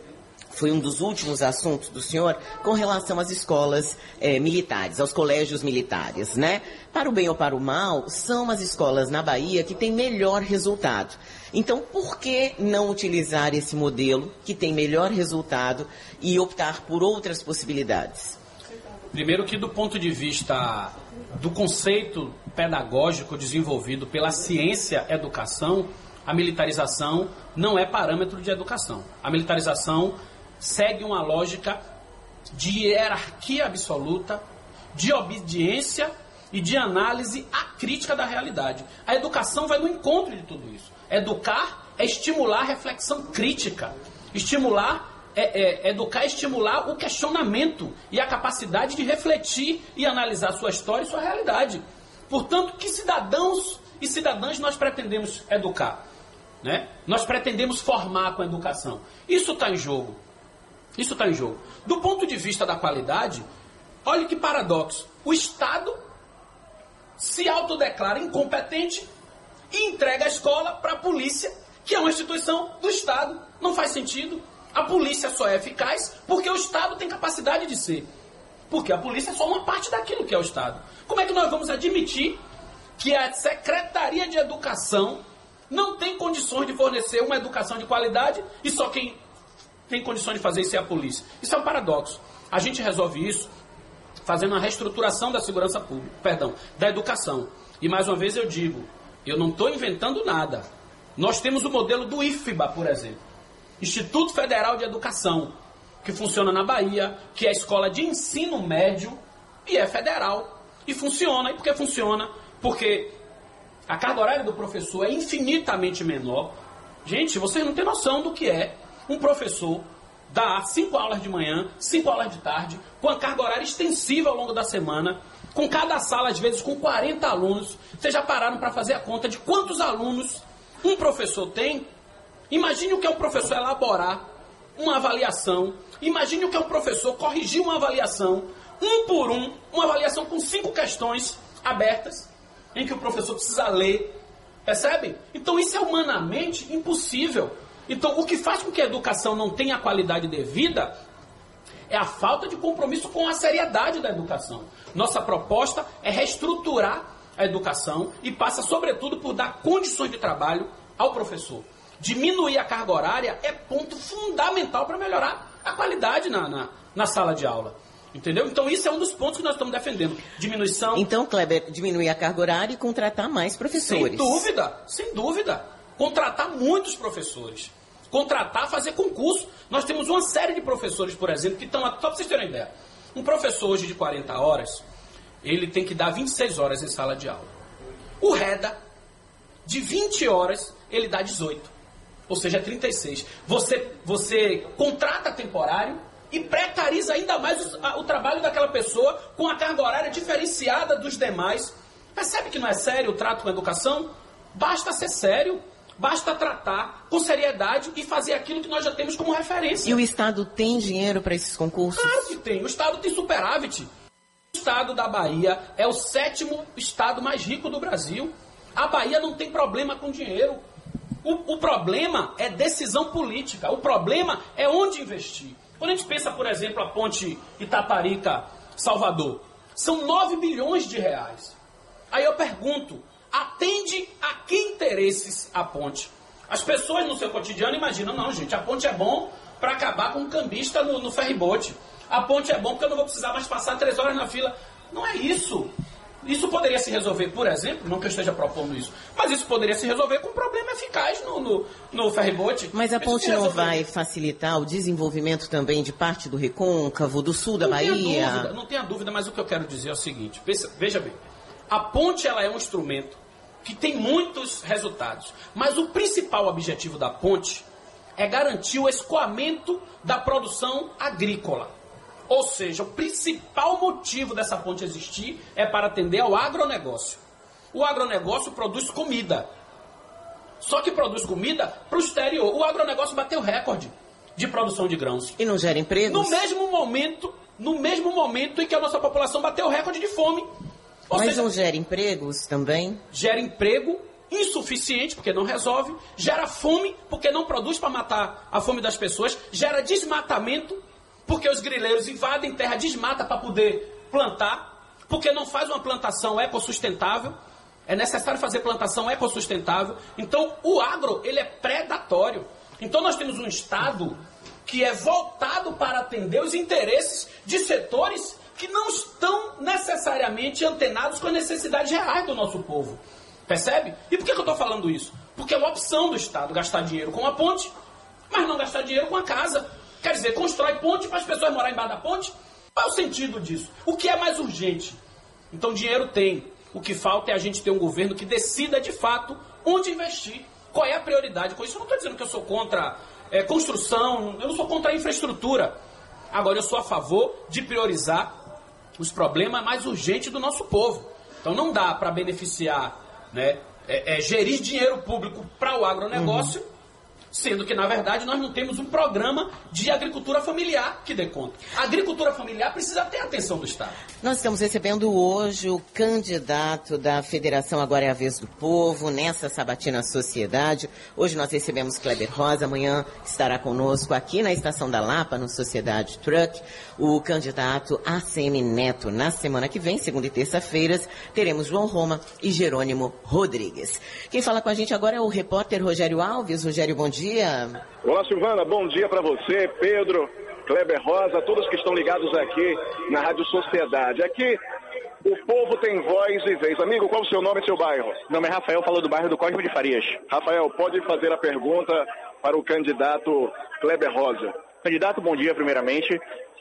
foi um dos últimos assuntos do senhor com relação às escolas eh, militares, aos colégios militares, né? Para o bem ou para o mal, são as escolas na Bahia que têm melhor resultado. Então, por que não utilizar esse modelo que tem melhor resultado e optar por outras possibilidades? Primeiro que do ponto de vista do conceito pedagógico desenvolvido pela ciência educação, a militarização não é parâmetro de educação. A militarização segue uma lógica de hierarquia absoluta, de obediência e de análise acrítica da realidade. A educação vai no encontro de tudo isso. Educar é estimular a reflexão crítica, estimular é, é, educar estimular o questionamento e a capacidade de refletir e analisar sua história e sua realidade. Portanto, que cidadãos e cidadãs nós pretendemos educar? Né? Nós pretendemos formar com a educação. Isso está em jogo. Isso está em jogo. Do ponto de vista da qualidade, olha que paradoxo. O Estado se autodeclara incompetente e entrega a escola para a polícia, que é uma instituição do Estado. Não faz sentido. A polícia só é eficaz porque o Estado tem capacidade de ser. Porque a polícia é só uma parte daquilo que é o Estado. Como é que nós vamos admitir que a Secretaria de Educação não tem condições de fornecer uma educação de qualidade e só quem tem condições de fazer isso é a polícia? Isso é um paradoxo. A gente resolve isso fazendo uma reestruturação da segurança pública, perdão, da educação. E mais uma vez eu digo, eu não estou inventando nada. Nós temos o modelo do IFBA, por exemplo, Instituto Federal de Educação, que funciona na Bahia, que é a escola de ensino médio e é federal. E funciona. E por que funciona? Porque a carga horária do professor é infinitamente menor. Gente, vocês não têm noção do que é um professor dar cinco aulas de manhã, cinco aulas de tarde, com a carga horária extensiva ao longo da semana, com cada sala, às vezes, com 40 alunos. Vocês já pararam para fazer a conta de quantos alunos um professor tem? Imagine o que é um professor elaborar uma avaliação. Imagine o que é um professor corrigir uma avaliação, um por um, uma avaliação com cinco questões abertas em que o professor precisa ler. Percebem? Então isso é humanamente impossível. Então o que faz com que a educação não tenha a qualidade devida é a falta de compromisso com a seriedade da educação. Nossa proposta é reestruturar a educação e passa, sobretudo, por dar condições de trabalho ao professor. Diminuir a carga horária é ponto fundamental para melhorar a qualidade na, na, na sala de aula. Entendeu? Então isso é um dos pontos que nós estamos defendendo. Diminuição. Então, Kleber, diminuir a carga horária e contratar mais professores. Sem dúvida, sem dúvida. Contratar muitos professores. Contratar, fazer concurso. Nós temos uma série de professores, por exemplo, que estão. Só para vocês terem uma ideia. Um professor hoje de 40 horas, ele tem que dar 26 horas em sala de aula. O REDA, de 20 horas, ele dá 18. Ou seja, 36. Você, você contrata temporário e precariza ainda mais o, a, o trabalho daquela pessoa com a carga horária diferenciada dos demais. Percebe que não é sério o trato com a educação? Basta ser sério. Basta tratar com seriedade e fazer aquilo que nós já temos como referência. E o Estado tem dinheiro para esses concursos? Claro que tem. O Estado tem superávit. O Estado da Bahia é o sétimo Estado mais rico do Brasil. A Bahia não tem problema com dinheiro. O, o problema é decisão política. O problema é onde investir. Quando a gente pensa, por exemplo, a ponte Itaparica-Salvador, são 9 bilhões de reais. Aí eu pergunto, atende a que interesses a ponte? As pessoas no seu cotidiano imaginam, não, gente, a ponte é bom para acabar com um cambista no, no ferryboat. A ponte é bom porque eu não vou precisar mais passar três horas na fila. Não é isso. Isso poderia se resolver, por exemplo, não que eu esteja propondo isso, mas isso poderia se resolver com um problema eficaz no, no, no ferryboat. Mas a ponte não vai facilitar o desenvolvimento também de parte do recôncavo, do sul da não Bahia? Tenha dúvida, não tenha dúvida, mas o que eu quero dizer é o seguinte: veja, veja bem, a ponte ela é um instrumento que tem muitos resultados, mas o principal objetivo da ponte é garantir o escoamento da produção agrícola. Ou seja, o principal motivo dessa ponte existir é para atender ao agronegócio. O agronegócio produz comida. Só que produz comida para o exterior. O agronegócio bateu recorde de produção de grãos. E não gera empregos? No mesmo momento, no mesmo momento em que a nossa população bateu recorde de fome. Ou Mas seja, não gera empregos também? Gera emprego insuficiente, porque não resolve, gera fome, porque não produz para matar a fome das pessoas, gera desmatamento, porque os grileiros invadem terra, desmata para poder plantar, porque não faz uma plantação ecossustentável. É necessário fazer plantação ecossustentável. Então, o agro, ele é predatório. Então, nós temos um Estado que é voltado para atender os interesses de setores que não estão necessariamente antenados com as necessidades reais do nosso povo. Percebe? E por que, que eu estou falando isso? Porque é uma opção do Estado gastar dinheiro com a ponte, mas não gastar dinheiro com a casa. Quer dizer, constrói ponte para as pessoas morarem embaixo da ponte? Qual é o sentido disso? O que é mais urgente? Então, dinheiro tem. O que falta é a gente ter um governo que decida de fato onde investir. Qual é a prioridade? Com isso, eu não estou dizendo que eu sou contra é, construção, eu não sou contra a infraestrutura. Agora, eu sou a favor de priorizar os problemas mais urgentes do nosso povo. Então, não dá para beneficiar, né, é, é, gerir dinheiro público para o agronegócio. Uhum Sendo que, na verdade, nós não temos um programa de agricultura familiar que dê conta. A agricultura familiar precisa ter atenção do Estado. Nós estamos recebendo hoje o candidato da Federação Agora é a Vez do Povo, nessa Sabatina Sociedade. Hoje nós recebemos Kleber Rosa, amanhã estará conosco aqui na Estação da Lapa, no Sociedade Truck, o candidato ACM Neto. Na semana que vem, segunda e terça-feiras, teremos João Roma e Jerônimo Rodrigues. Quem fala com a gente agora é o repórter Rogério Alves. Rogério, bom dia. Olá, Silvana. Bom dia para você, Pedro, Kleber Rosa, todos que estão ligados aqui na Rádio Sociedade. Aqui o povo tem voz e vez. Amigo, qual o seu nome e seu bairro? Meu nome é Rafael, falo do bairro do Código de Farias. Rafael, pode fazer a pergunta para o candidato Kleber Rosa. Candidato, bom dia, primeiramente.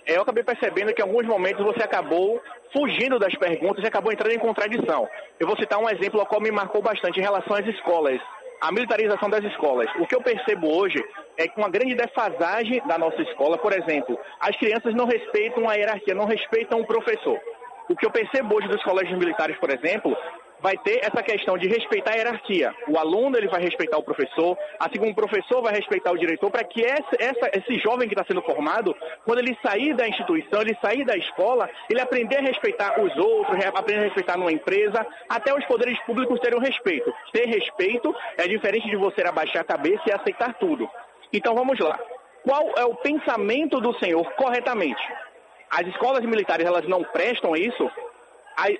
Eu acabei percebendo que em alguns momentos você acabou fugindo das perguntas e acabou entrando em contradição. Eu vou citar um exemplo ao qual me marcou bastante em relação às escolas a militarização das escolas. O que eu percebo hoje é que uma grande defasagem da nossa escola, por exemplo, as crianças não respeitam a hierarquia, não respeitam o professor. O que eu percebo hoje dos colégios militares, por exemplo, vai ter essa questão de respeitar a hierarquia. O aluno ele vai respeitar o professor, assim como o professor vai respeitar o diretor, para que essa, essa, esse jovem que está sendo formado, quando ele sair da instituição, ele sair da escola, ele aprender a respeitar os outros, aprender a respeitar numa empresa, até os poderes públicos terem o respeito. Ter respeito é diferente de você abaixar a cabeça e aceitar tudo. Então vamos lá. Qual é o pensamento do senhor corretamente? As escolas militares elas não prestam isso?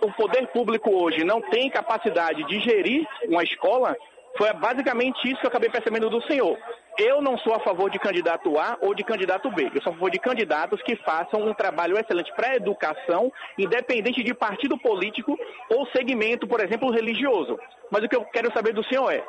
O poder público hoje não tem capacidade de gerir uma escola, foi basicamente isso que eu acabei percebendo do senhor. Eu não sou a favor de candidato A ou de candidato B. Eu sou a favor de candidatos que façam um trabalho excelente para a educação, independente de partido político ou segmento, por exemplo, religioso. Mas o que eu quero saber do senhor é,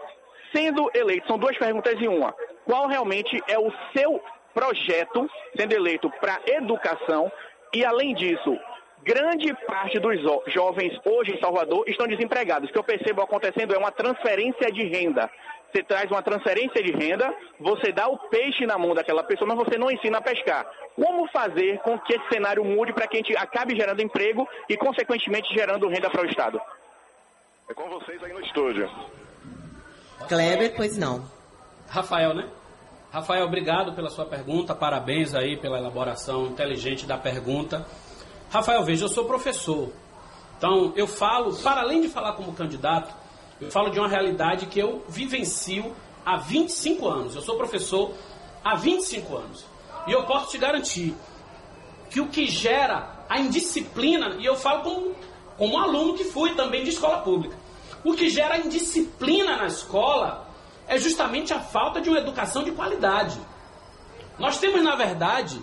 sendo eleito, são duas perguntas em uma. Qual realmente é o seu projeto, sendo eleito para educação? E além disso, grande parte dos jovens hoje em Salvador estão desempregados. O que eu percebo acontecendo é uma transferência de renda. Você traz uma transferência de renda, você dá o peixe na mão daquela pessoa, mas você não ensina a pescar. Como fazer com que esse cenário mude para que a gente acabe gerando emprego e, consequentemente, gerando renda para o Estado? É com vocês aí no estúdio. Kleber, pois não. Rafael, né? Rafael, obrigado pela sua pergunta, parabéns aí pela elaboração inteligente da pergunta. Rafael, veja, eu sou professor. Então, eu falo, para além de falar como candidato, eu falo de uma realidade que eu vivencio há 25 anos. Eu sou professor há 25 anos. E eu posso te garantir que o que gera a indisciplina, e eu falo como como aluno que fui também de escola pública. O que gera indisciplina na escola é justamente a falta de uma educação de qualidade. Nós temos, na verdade,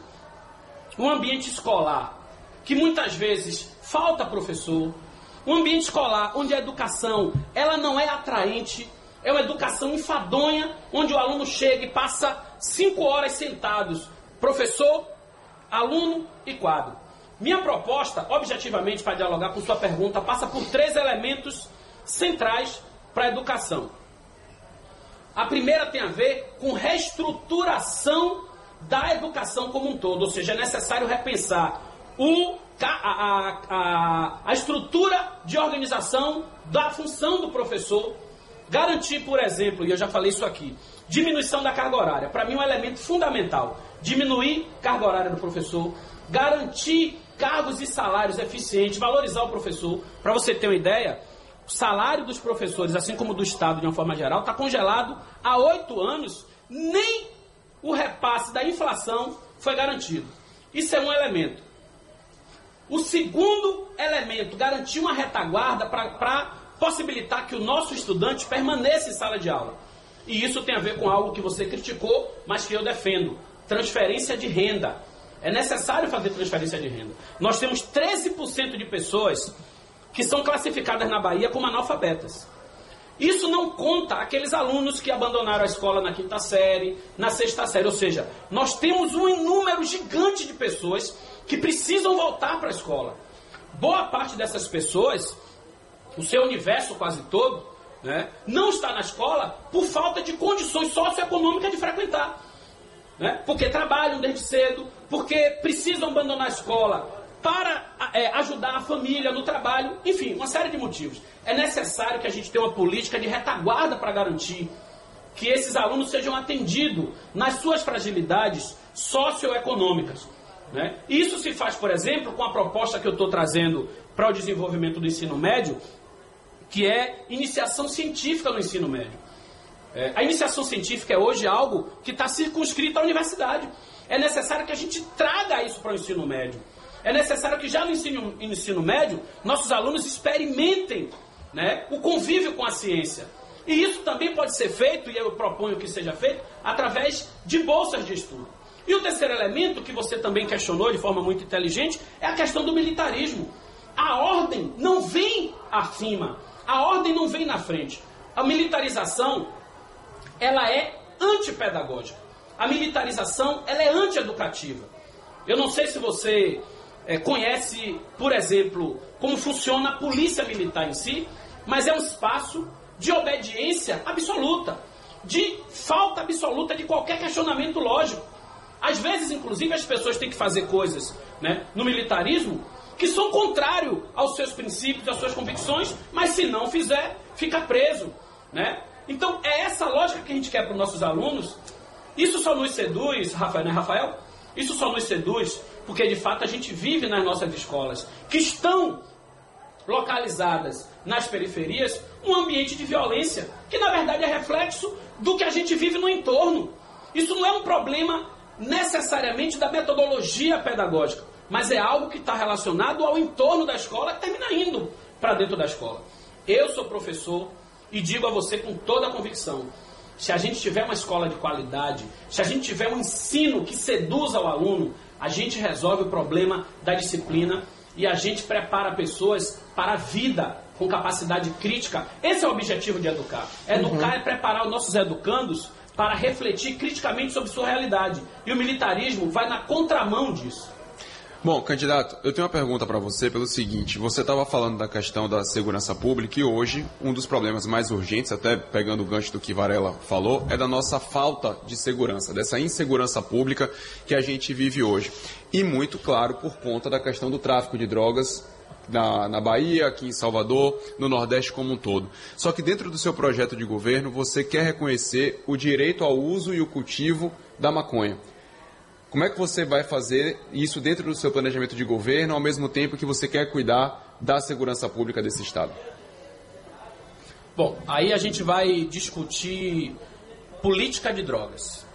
um ambiente escolar que muitas vezes falta professor, um ambiente escolar onde a educação ela não é atraente, é uma educação enfadonha, onde o aluno chega e passa cinco horas sentados, professor, aluno e quadro. Minha proposta, objetivamente, para dialogar com sua pergunta, passa por três elementos centrais para a educação. A primeira tem a ver com reestruturação da educação como um todo, ou seja, é necessário repensar o, a, a, a, estrutura de organização da função do professor, garantir, por exemplo, e eu já falei isso aqui, diminuição da carga horária. Para mim, é um elemento fundamental. Diminuir carga horária do professor, garantir cargos e salários eficientes, valorizar o professor. Para você ter uma ideia, o salário dos professores, assim como do Estado de uma forma geral, está congelado há oito anos, nem o repasse da inflação foi garantido. Isso é um elemento. O segundo elemento, garantir uma retaguarda para possibilitar que o nosso estudante permaneça em sala de aula. E isso tem a ver com algo que você criticou, mas que eu defendo: transferência de renda. É necessário fazer transferência de renda. Nós temos 13% de pessoas que são classificadas na Bahia como analfabetas. Isso não conta aqueles alunos que abandonaram a escola na quinta série, na sexta série. Ou seja, nós temos um número gigante de pessoas que precisam voltar para a escola. Boa parte dessas pessoas, o seu universo quase todo, né, não está na escola por falta de condições socioeconômicas de frequentar. Né? Porque trabalham desde cedo, porque precisam abandonar a escola para é, ajudar a família no trabalho, enfim, uma série de motivos. É necessário que a gente tenha uma política de retaguarda para garantir que esses alunos sejam atendidos nas suas fragilidades socioeconômicas. Né? Isso se faz, por exemplo, com a proposta que eu estou trazendo para o desenvolvimento do ensino médio, que é iniciação científica no ensino médio. É, a iniciação científica é hoje algo que está circunscrito à universidade. É necessário que a gente traga isso para o ensino médio. É necessário que já no ensino, ensino médio nossos alunos experimentem né, o convívio com a ciência. E isso também pode ser feito, e eu proponho que seja feito, através de bolsas de estudo. E o terceiro elemento, que você também questionou de forma muito inteligente, é a questão do militarismo. A ordem não vem acima, a ordem não vem na frente. A militarização, ela é antipedagógica. A militarização, ela é antieducativa. Eu não sei se você é, conhece, por exemplo, como funciona a polícia militar em si, mas é um espaço de obediência absoluta, de falta absoluta de qualquer questionamento lógico. Às vezes, inclusive, as pessoas têm que fazer coisas né, no militarismo que são contrário aos seus princípios, às suas convicções, mas se não fizer, fica preso. Né? Então, é essa lógica que a gente quer para os nossos alunos. Isso só nos seduz, Rafael, né, Rafael? Isso só nos seduz porque de fato a gente vive nas nossas escolas, que estão localizadas nas periferias, um ambiente de violência, que na verdade é reflexo do que a gente vive no entorno. Isso não é um problema necessariamente da metodologia pedagógica, mas é algo que está relacionado ao entorno da escola e termina indo para dentro da escola. Eu sou professor e digo a você com toda a convicção: se a gente tiver uma escola de qualidade, se a gente tiver um ensino que seduza o aluno, a gente resolve o problema da disciplina e a gente prepara pessoas para a vida com capacidade crítica. Esse é o objetivo de educar. Educar uhum. é preparar os nossos educandos para refletir criticamente sobre sua realidade. E o militarismo vai na contramão disso. Bom, candidato, eu tenho uma pergunta para você pelo seguinte: você estava falando da questão da segurança pública e hoje um dos problemas mais urgentes, até pegando o gancho do que Varela falou, é da nossa falta de segurança, dessa insegurança pública que a gente vive hoje. E muito claro por conta da questão do tráfico de drogas na, na, Bahia, aqui em Salvador, no Nordeste como um todo. Só que dentro do seu projeto de governo, você quer reconhecer o direito ao uso e o cultivo da maconha. Como é que você vai fazer isso dentro do seu planejamento de governo, ao mesmo tempo que você quer cuidar da segurança pública desse Estado? Bom, aí a gente vai discutir política de drogas.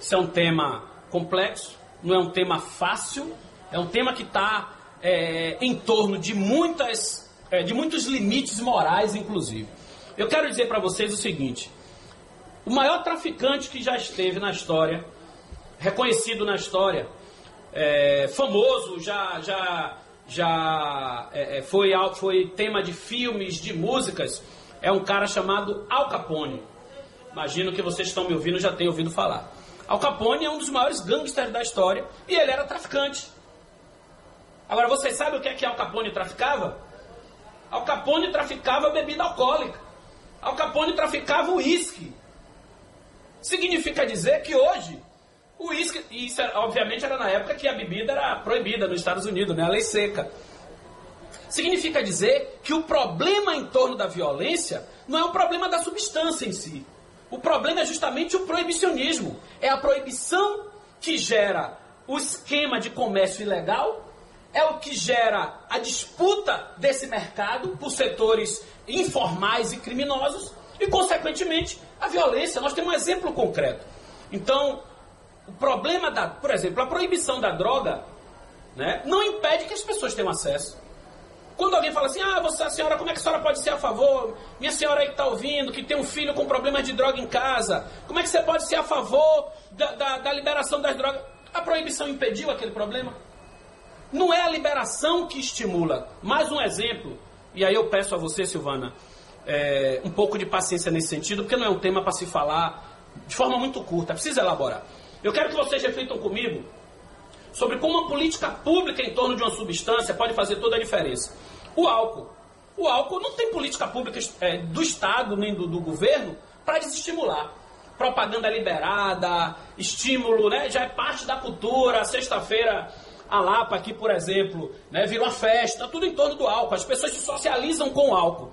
Isso é um tema complexo, não é um tema fácil, é um tema que está é, em torno de, muitas, é, de muitos limites morais, inclusive. Eu quero dizer para vocês o seguinte: o maior traficante que já esteve na história, reconhecido na história, é, famoso, já, já, já é, é, foi, foi tema de filmes, de músicas, é um cara chamado Al Capone. Imagino que vocês estão me ouvindo já têm ouvido falar. Al Capone é um dos maiores gangsters da história e ele era traficante. Agora, vocês sabem o que é que Al Capone traficava? Al Capone traficava bebida alcoólica. Al Capone traficava uísque. Significa dizer que hoje, o uísque, e isso obviamente era na época que a bebida era proibida nos Estados Unidos, né? a lei seca. Significa dizer que o problema em torno da violência não é o problema da substância em si. O problema é justamente o proibicionismo. É a proibição que gera o esquema de comércio ilegal, é o que gera a disputa desse mercado por setores informais e criminosos e, consequentemente, a violência. Nós temos um exemplo concreto. Então, o problema da, por exemplo, a proibição da droga né, não impede que as pessoas tenham acesso. Quando alguém fala assim, ah, você, a senhora, como é que a senhora pode ser a favor? Minha senhora aí que está ouvindo, que tem um filho com problemas de droga em casa, como é que você pode ser a favor da, da, da liberação das drogas? A proibição impediu aquele problema? Não é a liberação que estimula. Mais um exemplo, e aí eu peço a você, Silvana, é, um pouco de paciência nesse sentido, porque não é um tema para se falar de forma muito curta, precisa elaborar. Eu quero que vocês reflitam comigo sobre como uma política pública em torno de uma substância pode fazer toda a diferença. O álcool. O álcool não tem política pública é, do Estado nem do, do governo para desestimular. Propaganda liberada, estímulo, né? já é parte da cultura. Sexta-feira, a Lapa aqui, por exemplo, né? virou uma festa, tudo em torno do álcool. As pessoas se socializam com o álcool.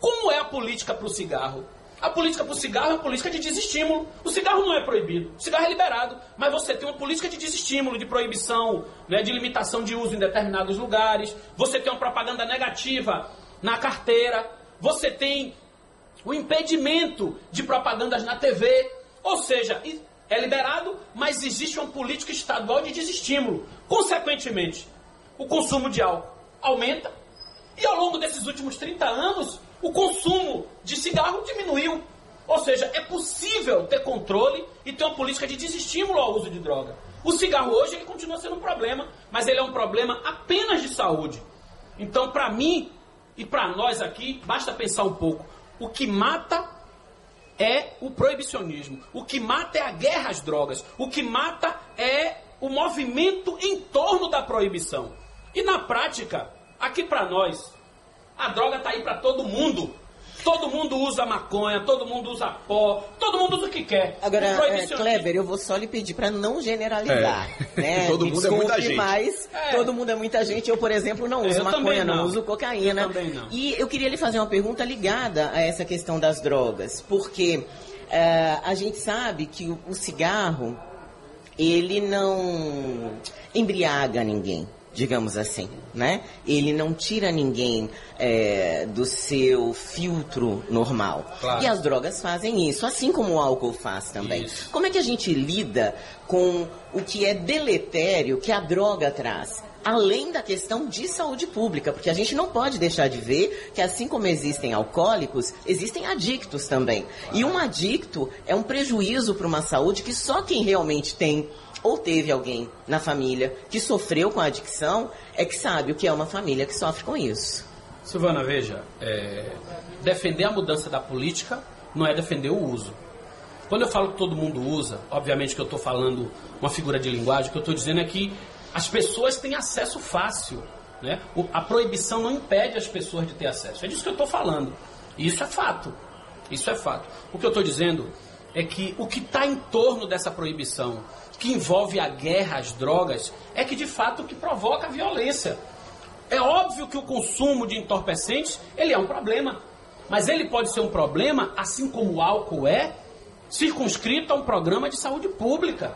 Como é a política para o cigarro? A política para o cigarro é uma política de desestímulo. O cigarro não é proibido, o cigarro é liberado, mas você tem uma política de desestímulo, de proibição, né, de limitação de uso em determinados lugares. Você tem uma propaganda negativa na carteira. Você tem o impedimento de propagandas na TV. Ou seja, é liberado, mas existe uma política estadual de desestímulo. Consequentemente, o consumo de álcool aumenta. E ao longo desses últimos 30 anos, o consumo de cigarro diminuiu. Ou seja, é possível ter controle e ter uma política de desestímulo ao uso de droga. O cigarro hoje ele continua sendo um problema, mas ele é um problema apenas de saúde. Então, para mim e para nós aqui, basta pensar um pouco. O que mata é o proibicionismo. O que mata é a guerra às drogas. O que mata é o movimento em torno da proibição. E na prática, aqui para nós, a droga tá aí para todo mundo. Todo mundo usa maconha, todo mundo usa pó, todo mundo usa o que quer. Agora, é, Kleber, eu vou só lhe pedir para não generalizar. É. Né? todo mundo Desculpe, é muita gente. Mas é. todo mundo é muita gente. Eu, por exemplo, não uso maconha, não. não. uso cocaína. Eu também não. E eu queria lhe fazer uma pergunta ligada a essa questão das drogas. Porque é, a gente sabe que o, o cigarro, ele não embriaga ninguém digamos assim, né? Ele não tira ninguém é, do seu filtro normal. Claro. E as drogas fazem isso, assim como o álcool faz também. Isso. Como é que a gente lida com o que é deletério que a droga traz? além da questão de saúde pública, porque a gente não pode deixar de ver que assim como existem alcoólicos, existem adictos também. E um adicto é um prejuízo para uma saúde que só quem realmente tem ou teve alguém na família que sofreu com a adicção, é que sabe o que é uma família que sofre com isso. Silvana, veja, é, defender a mudança da política não é defender o uso. Quando eu falo que todo mundo usa, obviamente que eu estou falando uma figura de linguagem, o que eu estou dizendo é que as pessoas têm acesso fácil. Né? a proibição não impede as pessoas de ter acesso. É disso que eu estou falando. E isso é fato. Isso é fato. O que eu estou dizendo é que o que está em torno dessa proibição que envolve a guerra às drogas é que de fato que provoca a violência. É óbvio que o consumo de entorpecentes ele é um problema, mas ele pode ser um problema, assim como o álcool é, circunscrito a um programa de saúde pública.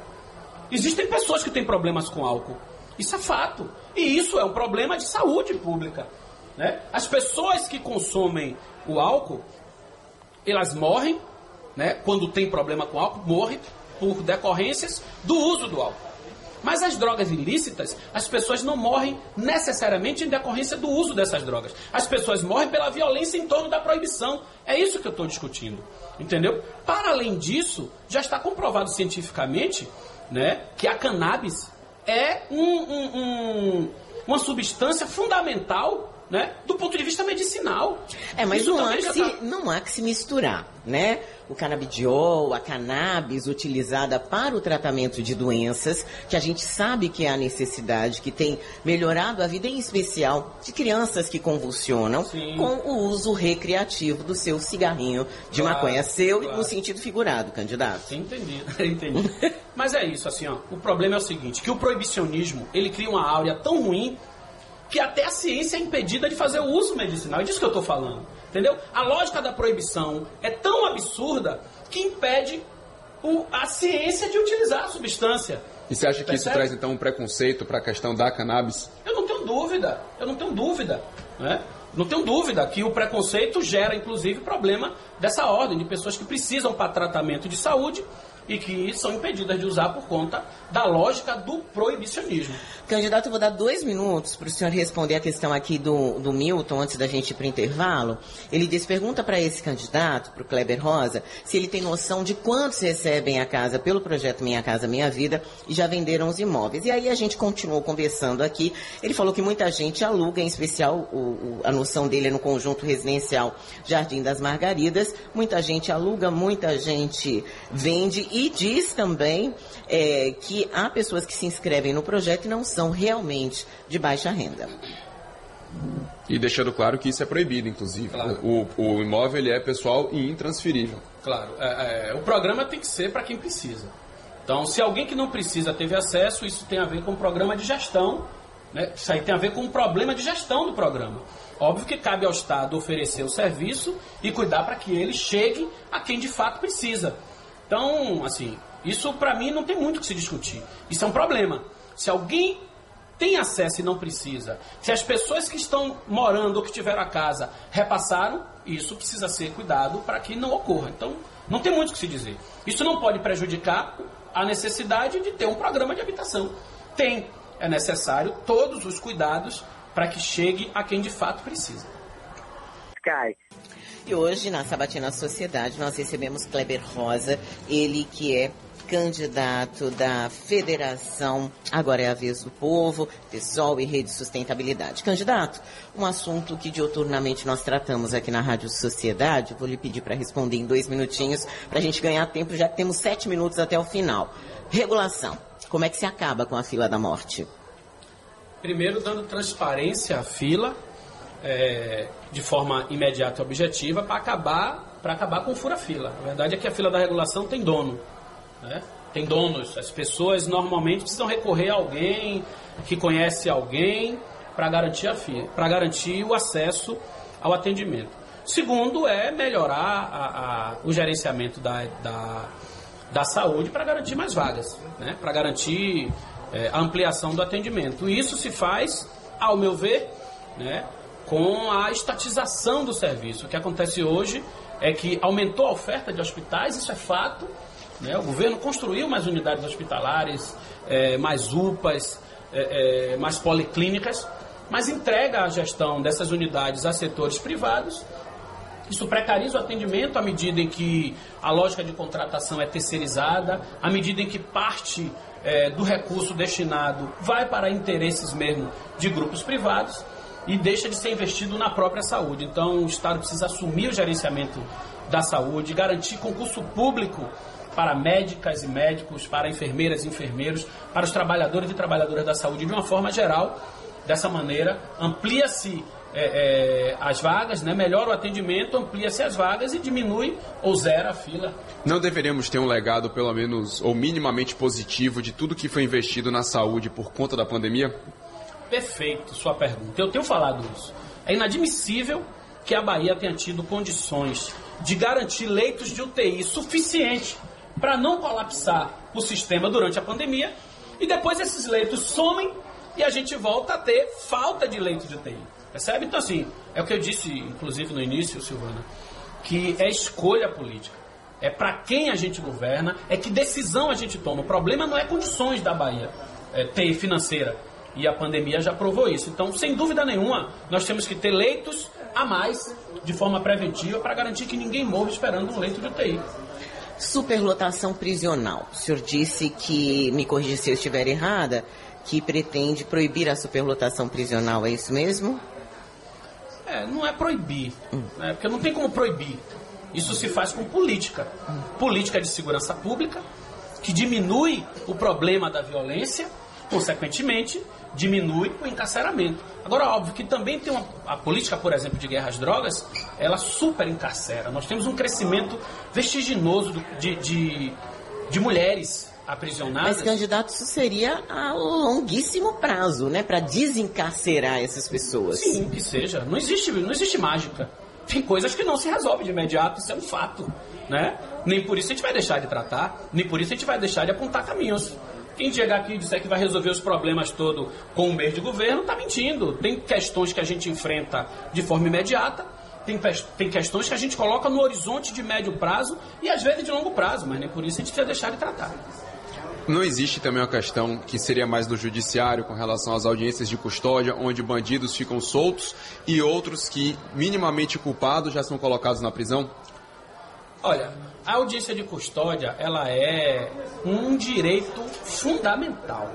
Existem pessoas que têm problemas com álcool. Isso é fato. E isso é um problema de saúde pública. Né? As pessoas que consomem o álcool, elas morrem, né? quando tem problema com álcool, morrem por decorrências do uso do álcool. Mas as drogas ilícitas, as pessoas não morrem necessariamente em decorrência do uso dessas drogas. As pessoas morrem pela violência em torno da proibição. É isso que eu estou discutindo. Entendeu? Para além disso, já está comprovado cientificamente né, que a cannabis é um, um, um, uma substância fundamental né? Do ponto de vista medicinal. É, mas não há, se, tá- não há que se misturar, né? O canabidiol, a cannabis utilizada para o tratamento de doenças, que a gente sabe que é a necessidade, que tem melhorado a vida, em especial de crianças que convulsionam, Sim. com o uso recreativo do seu cigarrinho de Claro, maconha. Seu claro. no sentido figurado, candidato. Entendi, entendi. Mas é isso, assim, ó. O problema é o seguinte, que o proibicionismo, ele cria uma áurea tão ruim que até a ciência é impedida de fazer o uso medicinal. É disso que eu estou falando. Entendeu? A lógica da proibição é tão absurda que impede o- a ciência de utilizar a substância. E você acha que isso Percebe? traz então um preconceito para a questão da cannabis? Eu não tenho dúvida, eu não tenho dúvida, né? Não tenho dúvida que o preconceito gera, inclusive, problema dessa ordem, de pessoas que precisam para tratamento de saúde e que são impedidas de usar por conta da lógica do proibicionismo. Candidato, eu vou dar dois minutos para o senhor responder a questão aqui do, do Milton, antes da gente ir para o intervalo. Ele diz, pergunta para esse candidato, para o Kleber Rosa, se ele tem noção de quantos recebem a casa pelo projeto Minha Casa Minha Vida e já venderam os imóveis. E aí a gente continuou conversando aqui. Ele falou que muita gente aluga, em especial o- o- a noção dele é no conjunto residencial Jardim das Margaridas. Muita gente aluga, muita gente vende e diz também é, que há pessoas que se inscrevem no projeto e não são realmente de baixa renda. E deixando claro que isso é proibido, inclusive. Claro. O, o imóvel ele é pessoal e intransferível. Claro, é, é, o programa tem que ser para quem precisa. Então, se alguém que não precisa teve acesso, isso tem a ver com o programa de gestão. Né? Isso aí tem a ver com o problema de gestão do programa. Óbvio que cabe ao Estado oferecer o serviço e cuidar para que ele chegue a quem de fato precisa. Então, assim, isso para mim não tem muito o que se discutir. Isso é um problema. Se alguém tem acesso e não precisa, se as pessoas que estão morando ou que tiveram a casa repassaram, isso precisa ser cuidado para que não ocorra. Então, não tem muito o que se dizer. Isso não pode prejudicar a necessidade de ter um programa de habitação. Tem, é necessário todos os cuidados para que chegue a quem de fato precisa. E hoje, na Sabatina Sociedade, nós recebemos Kleber Rosa, ele que é candidato da Federação Agora é a Vez do Povo, PSOL e Rede Sustentabilidade. Candidato, um assunto que dioturnamente nós tratamos aqui na Rádio Sociedade, vou lhe pedir para responder em dois minutinhos, para a gente ganhar tempo, já que temos sete minutos até o final. Regulação. Como é que se acaba com a fila da morte? Primeiro, dando transparência à fila, é, de forma imediata e objetiva, para acabar, acabar com o fura-fila. A verdade é que a fila da regulação tem dono. né? Tem donos. As pessoas normalmente precisam recorrer a alguém que conhece alguém para garantir a fila, garantir o acesso ao atendimento. Segundo é melhorar a- a- o gerenciamento da, da, da saúde para garantir mais vagas, né? para garantir é, a ampliação do atendimento. E isso se faz, ao meu ver, né, com a estatização do serviço. O que acontece hoje é que aumentou a oferta de hospitais, isso é fato. né? O governo construiu mais unidades hospitalares, é, mais UPAs, é, é, mais policlínicas, mas entrega a gestão dessas unidades a setores privados isso precariza o atendimento à medida em que a lógica de contratação é terceirizada, à medida em que parte eh, do recurso destinado vai para interesses mesmo de grupos privados e deixa de ser investido na própria saúde. Então, o Estado precisa assumir o gerenciamento da saúde, garantir concurso público para médicas e médicos, para enfermeiras e enfermeiros, para os trabalhadores e trabalhadoras da saúde de uma forma geral. Dessa maneira, amplia-se é, é, as vagas, né? melhora o atendimento, amplia-se as vagas e diminui ou zera a fila. Não deveríamos ter um legado, pelo menos, ou minimamente positivo, de tudo que foi investido na saúde por conta da pandemia? Perfeito sua pergunta. Eu tenho falado isso. É inadmissível que a Bahia tenha tido condições de garantir leitos de UTI suficiente para não colapsar o sistema durante a pandemia e depois esses leitos somem e a gente volta a ter falta de leitos de UTI. Percebe? Então, assim, é o que eu disse, inclusive, no início, Silvana, que é escolha política. É para quem a gente governa, é que decisão a gente toma. O problema não é condições da Bahia. é, TI financeira. E a pandemia já provou isso. Então, sem dúvida nenhuma, nós temos que ter leitos a mais de forma preventiva para garantir que ninguém morra esperando um leito de UTI. Superlotação prisional. O senhor disse que, me corrija se eu estiver errada, que pretende proibir a superlotação prisional, é isso mesmo? É, não é proibir, né? porque não tem como proibir. Isso se faz com política. Política de segurança pública, que diminui o problema da violência, consequentemente, diminui o encarceramento. Agora, óbvio que também tem uma, a política, por exemplo, de guerra às drogas, ela super encarcera. Nós temos um crescimento vertiginoso de, de, de mulheres aprisionadas. Mas, candidato, isso seria a longuíssimo prazo, né? Para desencarcerar essas pessoas. Sim, que seja. Não existe, não existe mágica. Tem coisas que não se resolvem de imediato, isso é um fato. Né? Nem por isso a gente vai deixar de tratar, nem por isso a gente vai deixar de apontar caminhos. Quem chegar aqui e disser que vai resolver os problemas todos com um mês de governo, está mentindo. Tem questões que a gente enfrenta de forma imediata, tem, tem questões que a gente coloca no horizonte de médio prazo e às vezes de longo prazo, mas nem por isso a gente precisa deixar de tratar. Não existe também uma questão que seria mais do judiciário com relação às audiências de custódia, onde bandidos ficam soltos e outros que, minimamente culpados, já são colocados na prisão? Olha, a audiência de custódia, ela é um direito fundamental.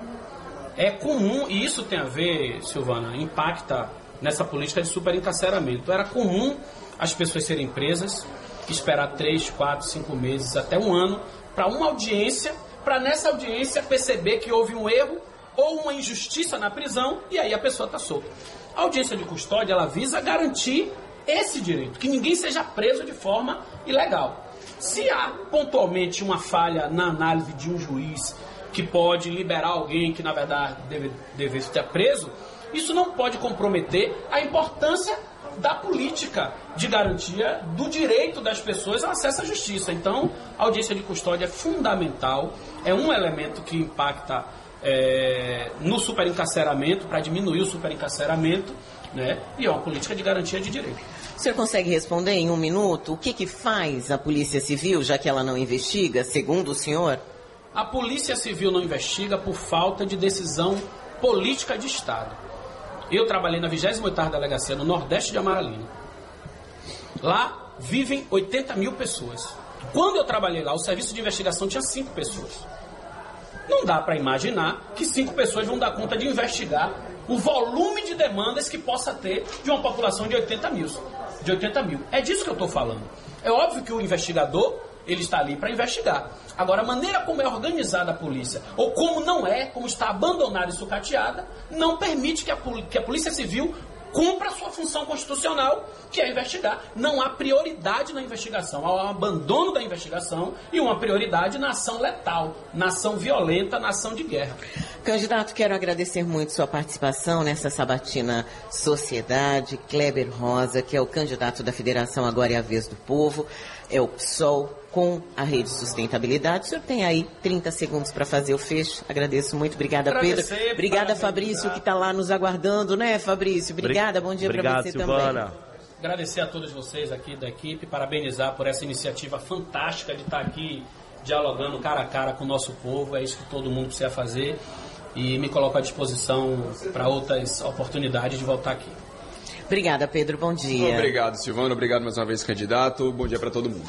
É comum, e isso tem a ver, Silvana, impacta nessa política de superencarceramento. Era comum as pessoas serem presas, esperar três, quatro, cinco meses, até um ano, para uma audiência para nessa audiência perceber que houve um erro ou uma injustiça na prisão e aí a pessoa está solta. A audiência de custódia ela visa garantir esse direito, que ninguém seja preso de forma ilegal. Se há pontualmente uma falha na análise de um juiz que pode liberar alguém que na verdade deve, deve estar preso, isso não pode comprometer a importância da política de garantia do direito das pessoas ao acesso à justiça. Então, a audiência de custódia é fundamental, é um elemento que impacta é, no superencarceramento, para diminuir o superencarceramento, né? e é uma política de garantia de direito. O senhor consegue responder em um minuto o que, que faz a Polícia Civil, já que ela não investiga, segundo o senhor? A Polícia Civil não investiga por falta de decisão política de Estado. Eu trabalhei na 28ª Delegacia no Nordeste de Amaralina. Lá vivem 80 mil pessoas. Quando eu trabalhei lá, o serviço de investigação tinha 5 pessoas. Não dá para imaginar que 5 pessoas vão dar conta de investigar o volume de demandas que possa ter de uma população de 80 mil. De 80 mil. É disso que eu estou falando. É óbvio que o investigador ele está ali para investigar. Agora, a maneira como é organizada a polícia, ou como não é, como está abandonada e sucateada, não permite que a, que a Polícia Civil cumpra a sua função constitucional, que é investigar. Não há prioridade na investigação, há um abandono da investigação e uma prioridade na ação letal, na ação violenta, na ação de guerra. Candidato, quero agradecer muito sua participação nessa sabatina Sociedade. Kleber Rosa, que é o candidato da Federação Agora é a Vez do Povo, é o PSOL com a Rede Sustentabilidade. O senhor tem aí 30 segundos para fazer o fecho. Agradeço muito. Obrigada, Pedro. Obrigada, Fabrício, que está lá nos aguardando, né, Fabrício? Obrigada, bom dia para você Silvana. também. Agradecer a todos vocês aqui da equipe, parabenizar por essa iniciativa fantástica de estar aqui dialogando cara a cara com o nosso povo. É isso que todo mundo precisa fazer. E me coloco à disposição para outras oportunidades de voltar aqui. Obrigada, Pedro. Bom dia. Obrigado, Silvana. Obrigado mais uma vez, candidato. Bom dia para todo mundo.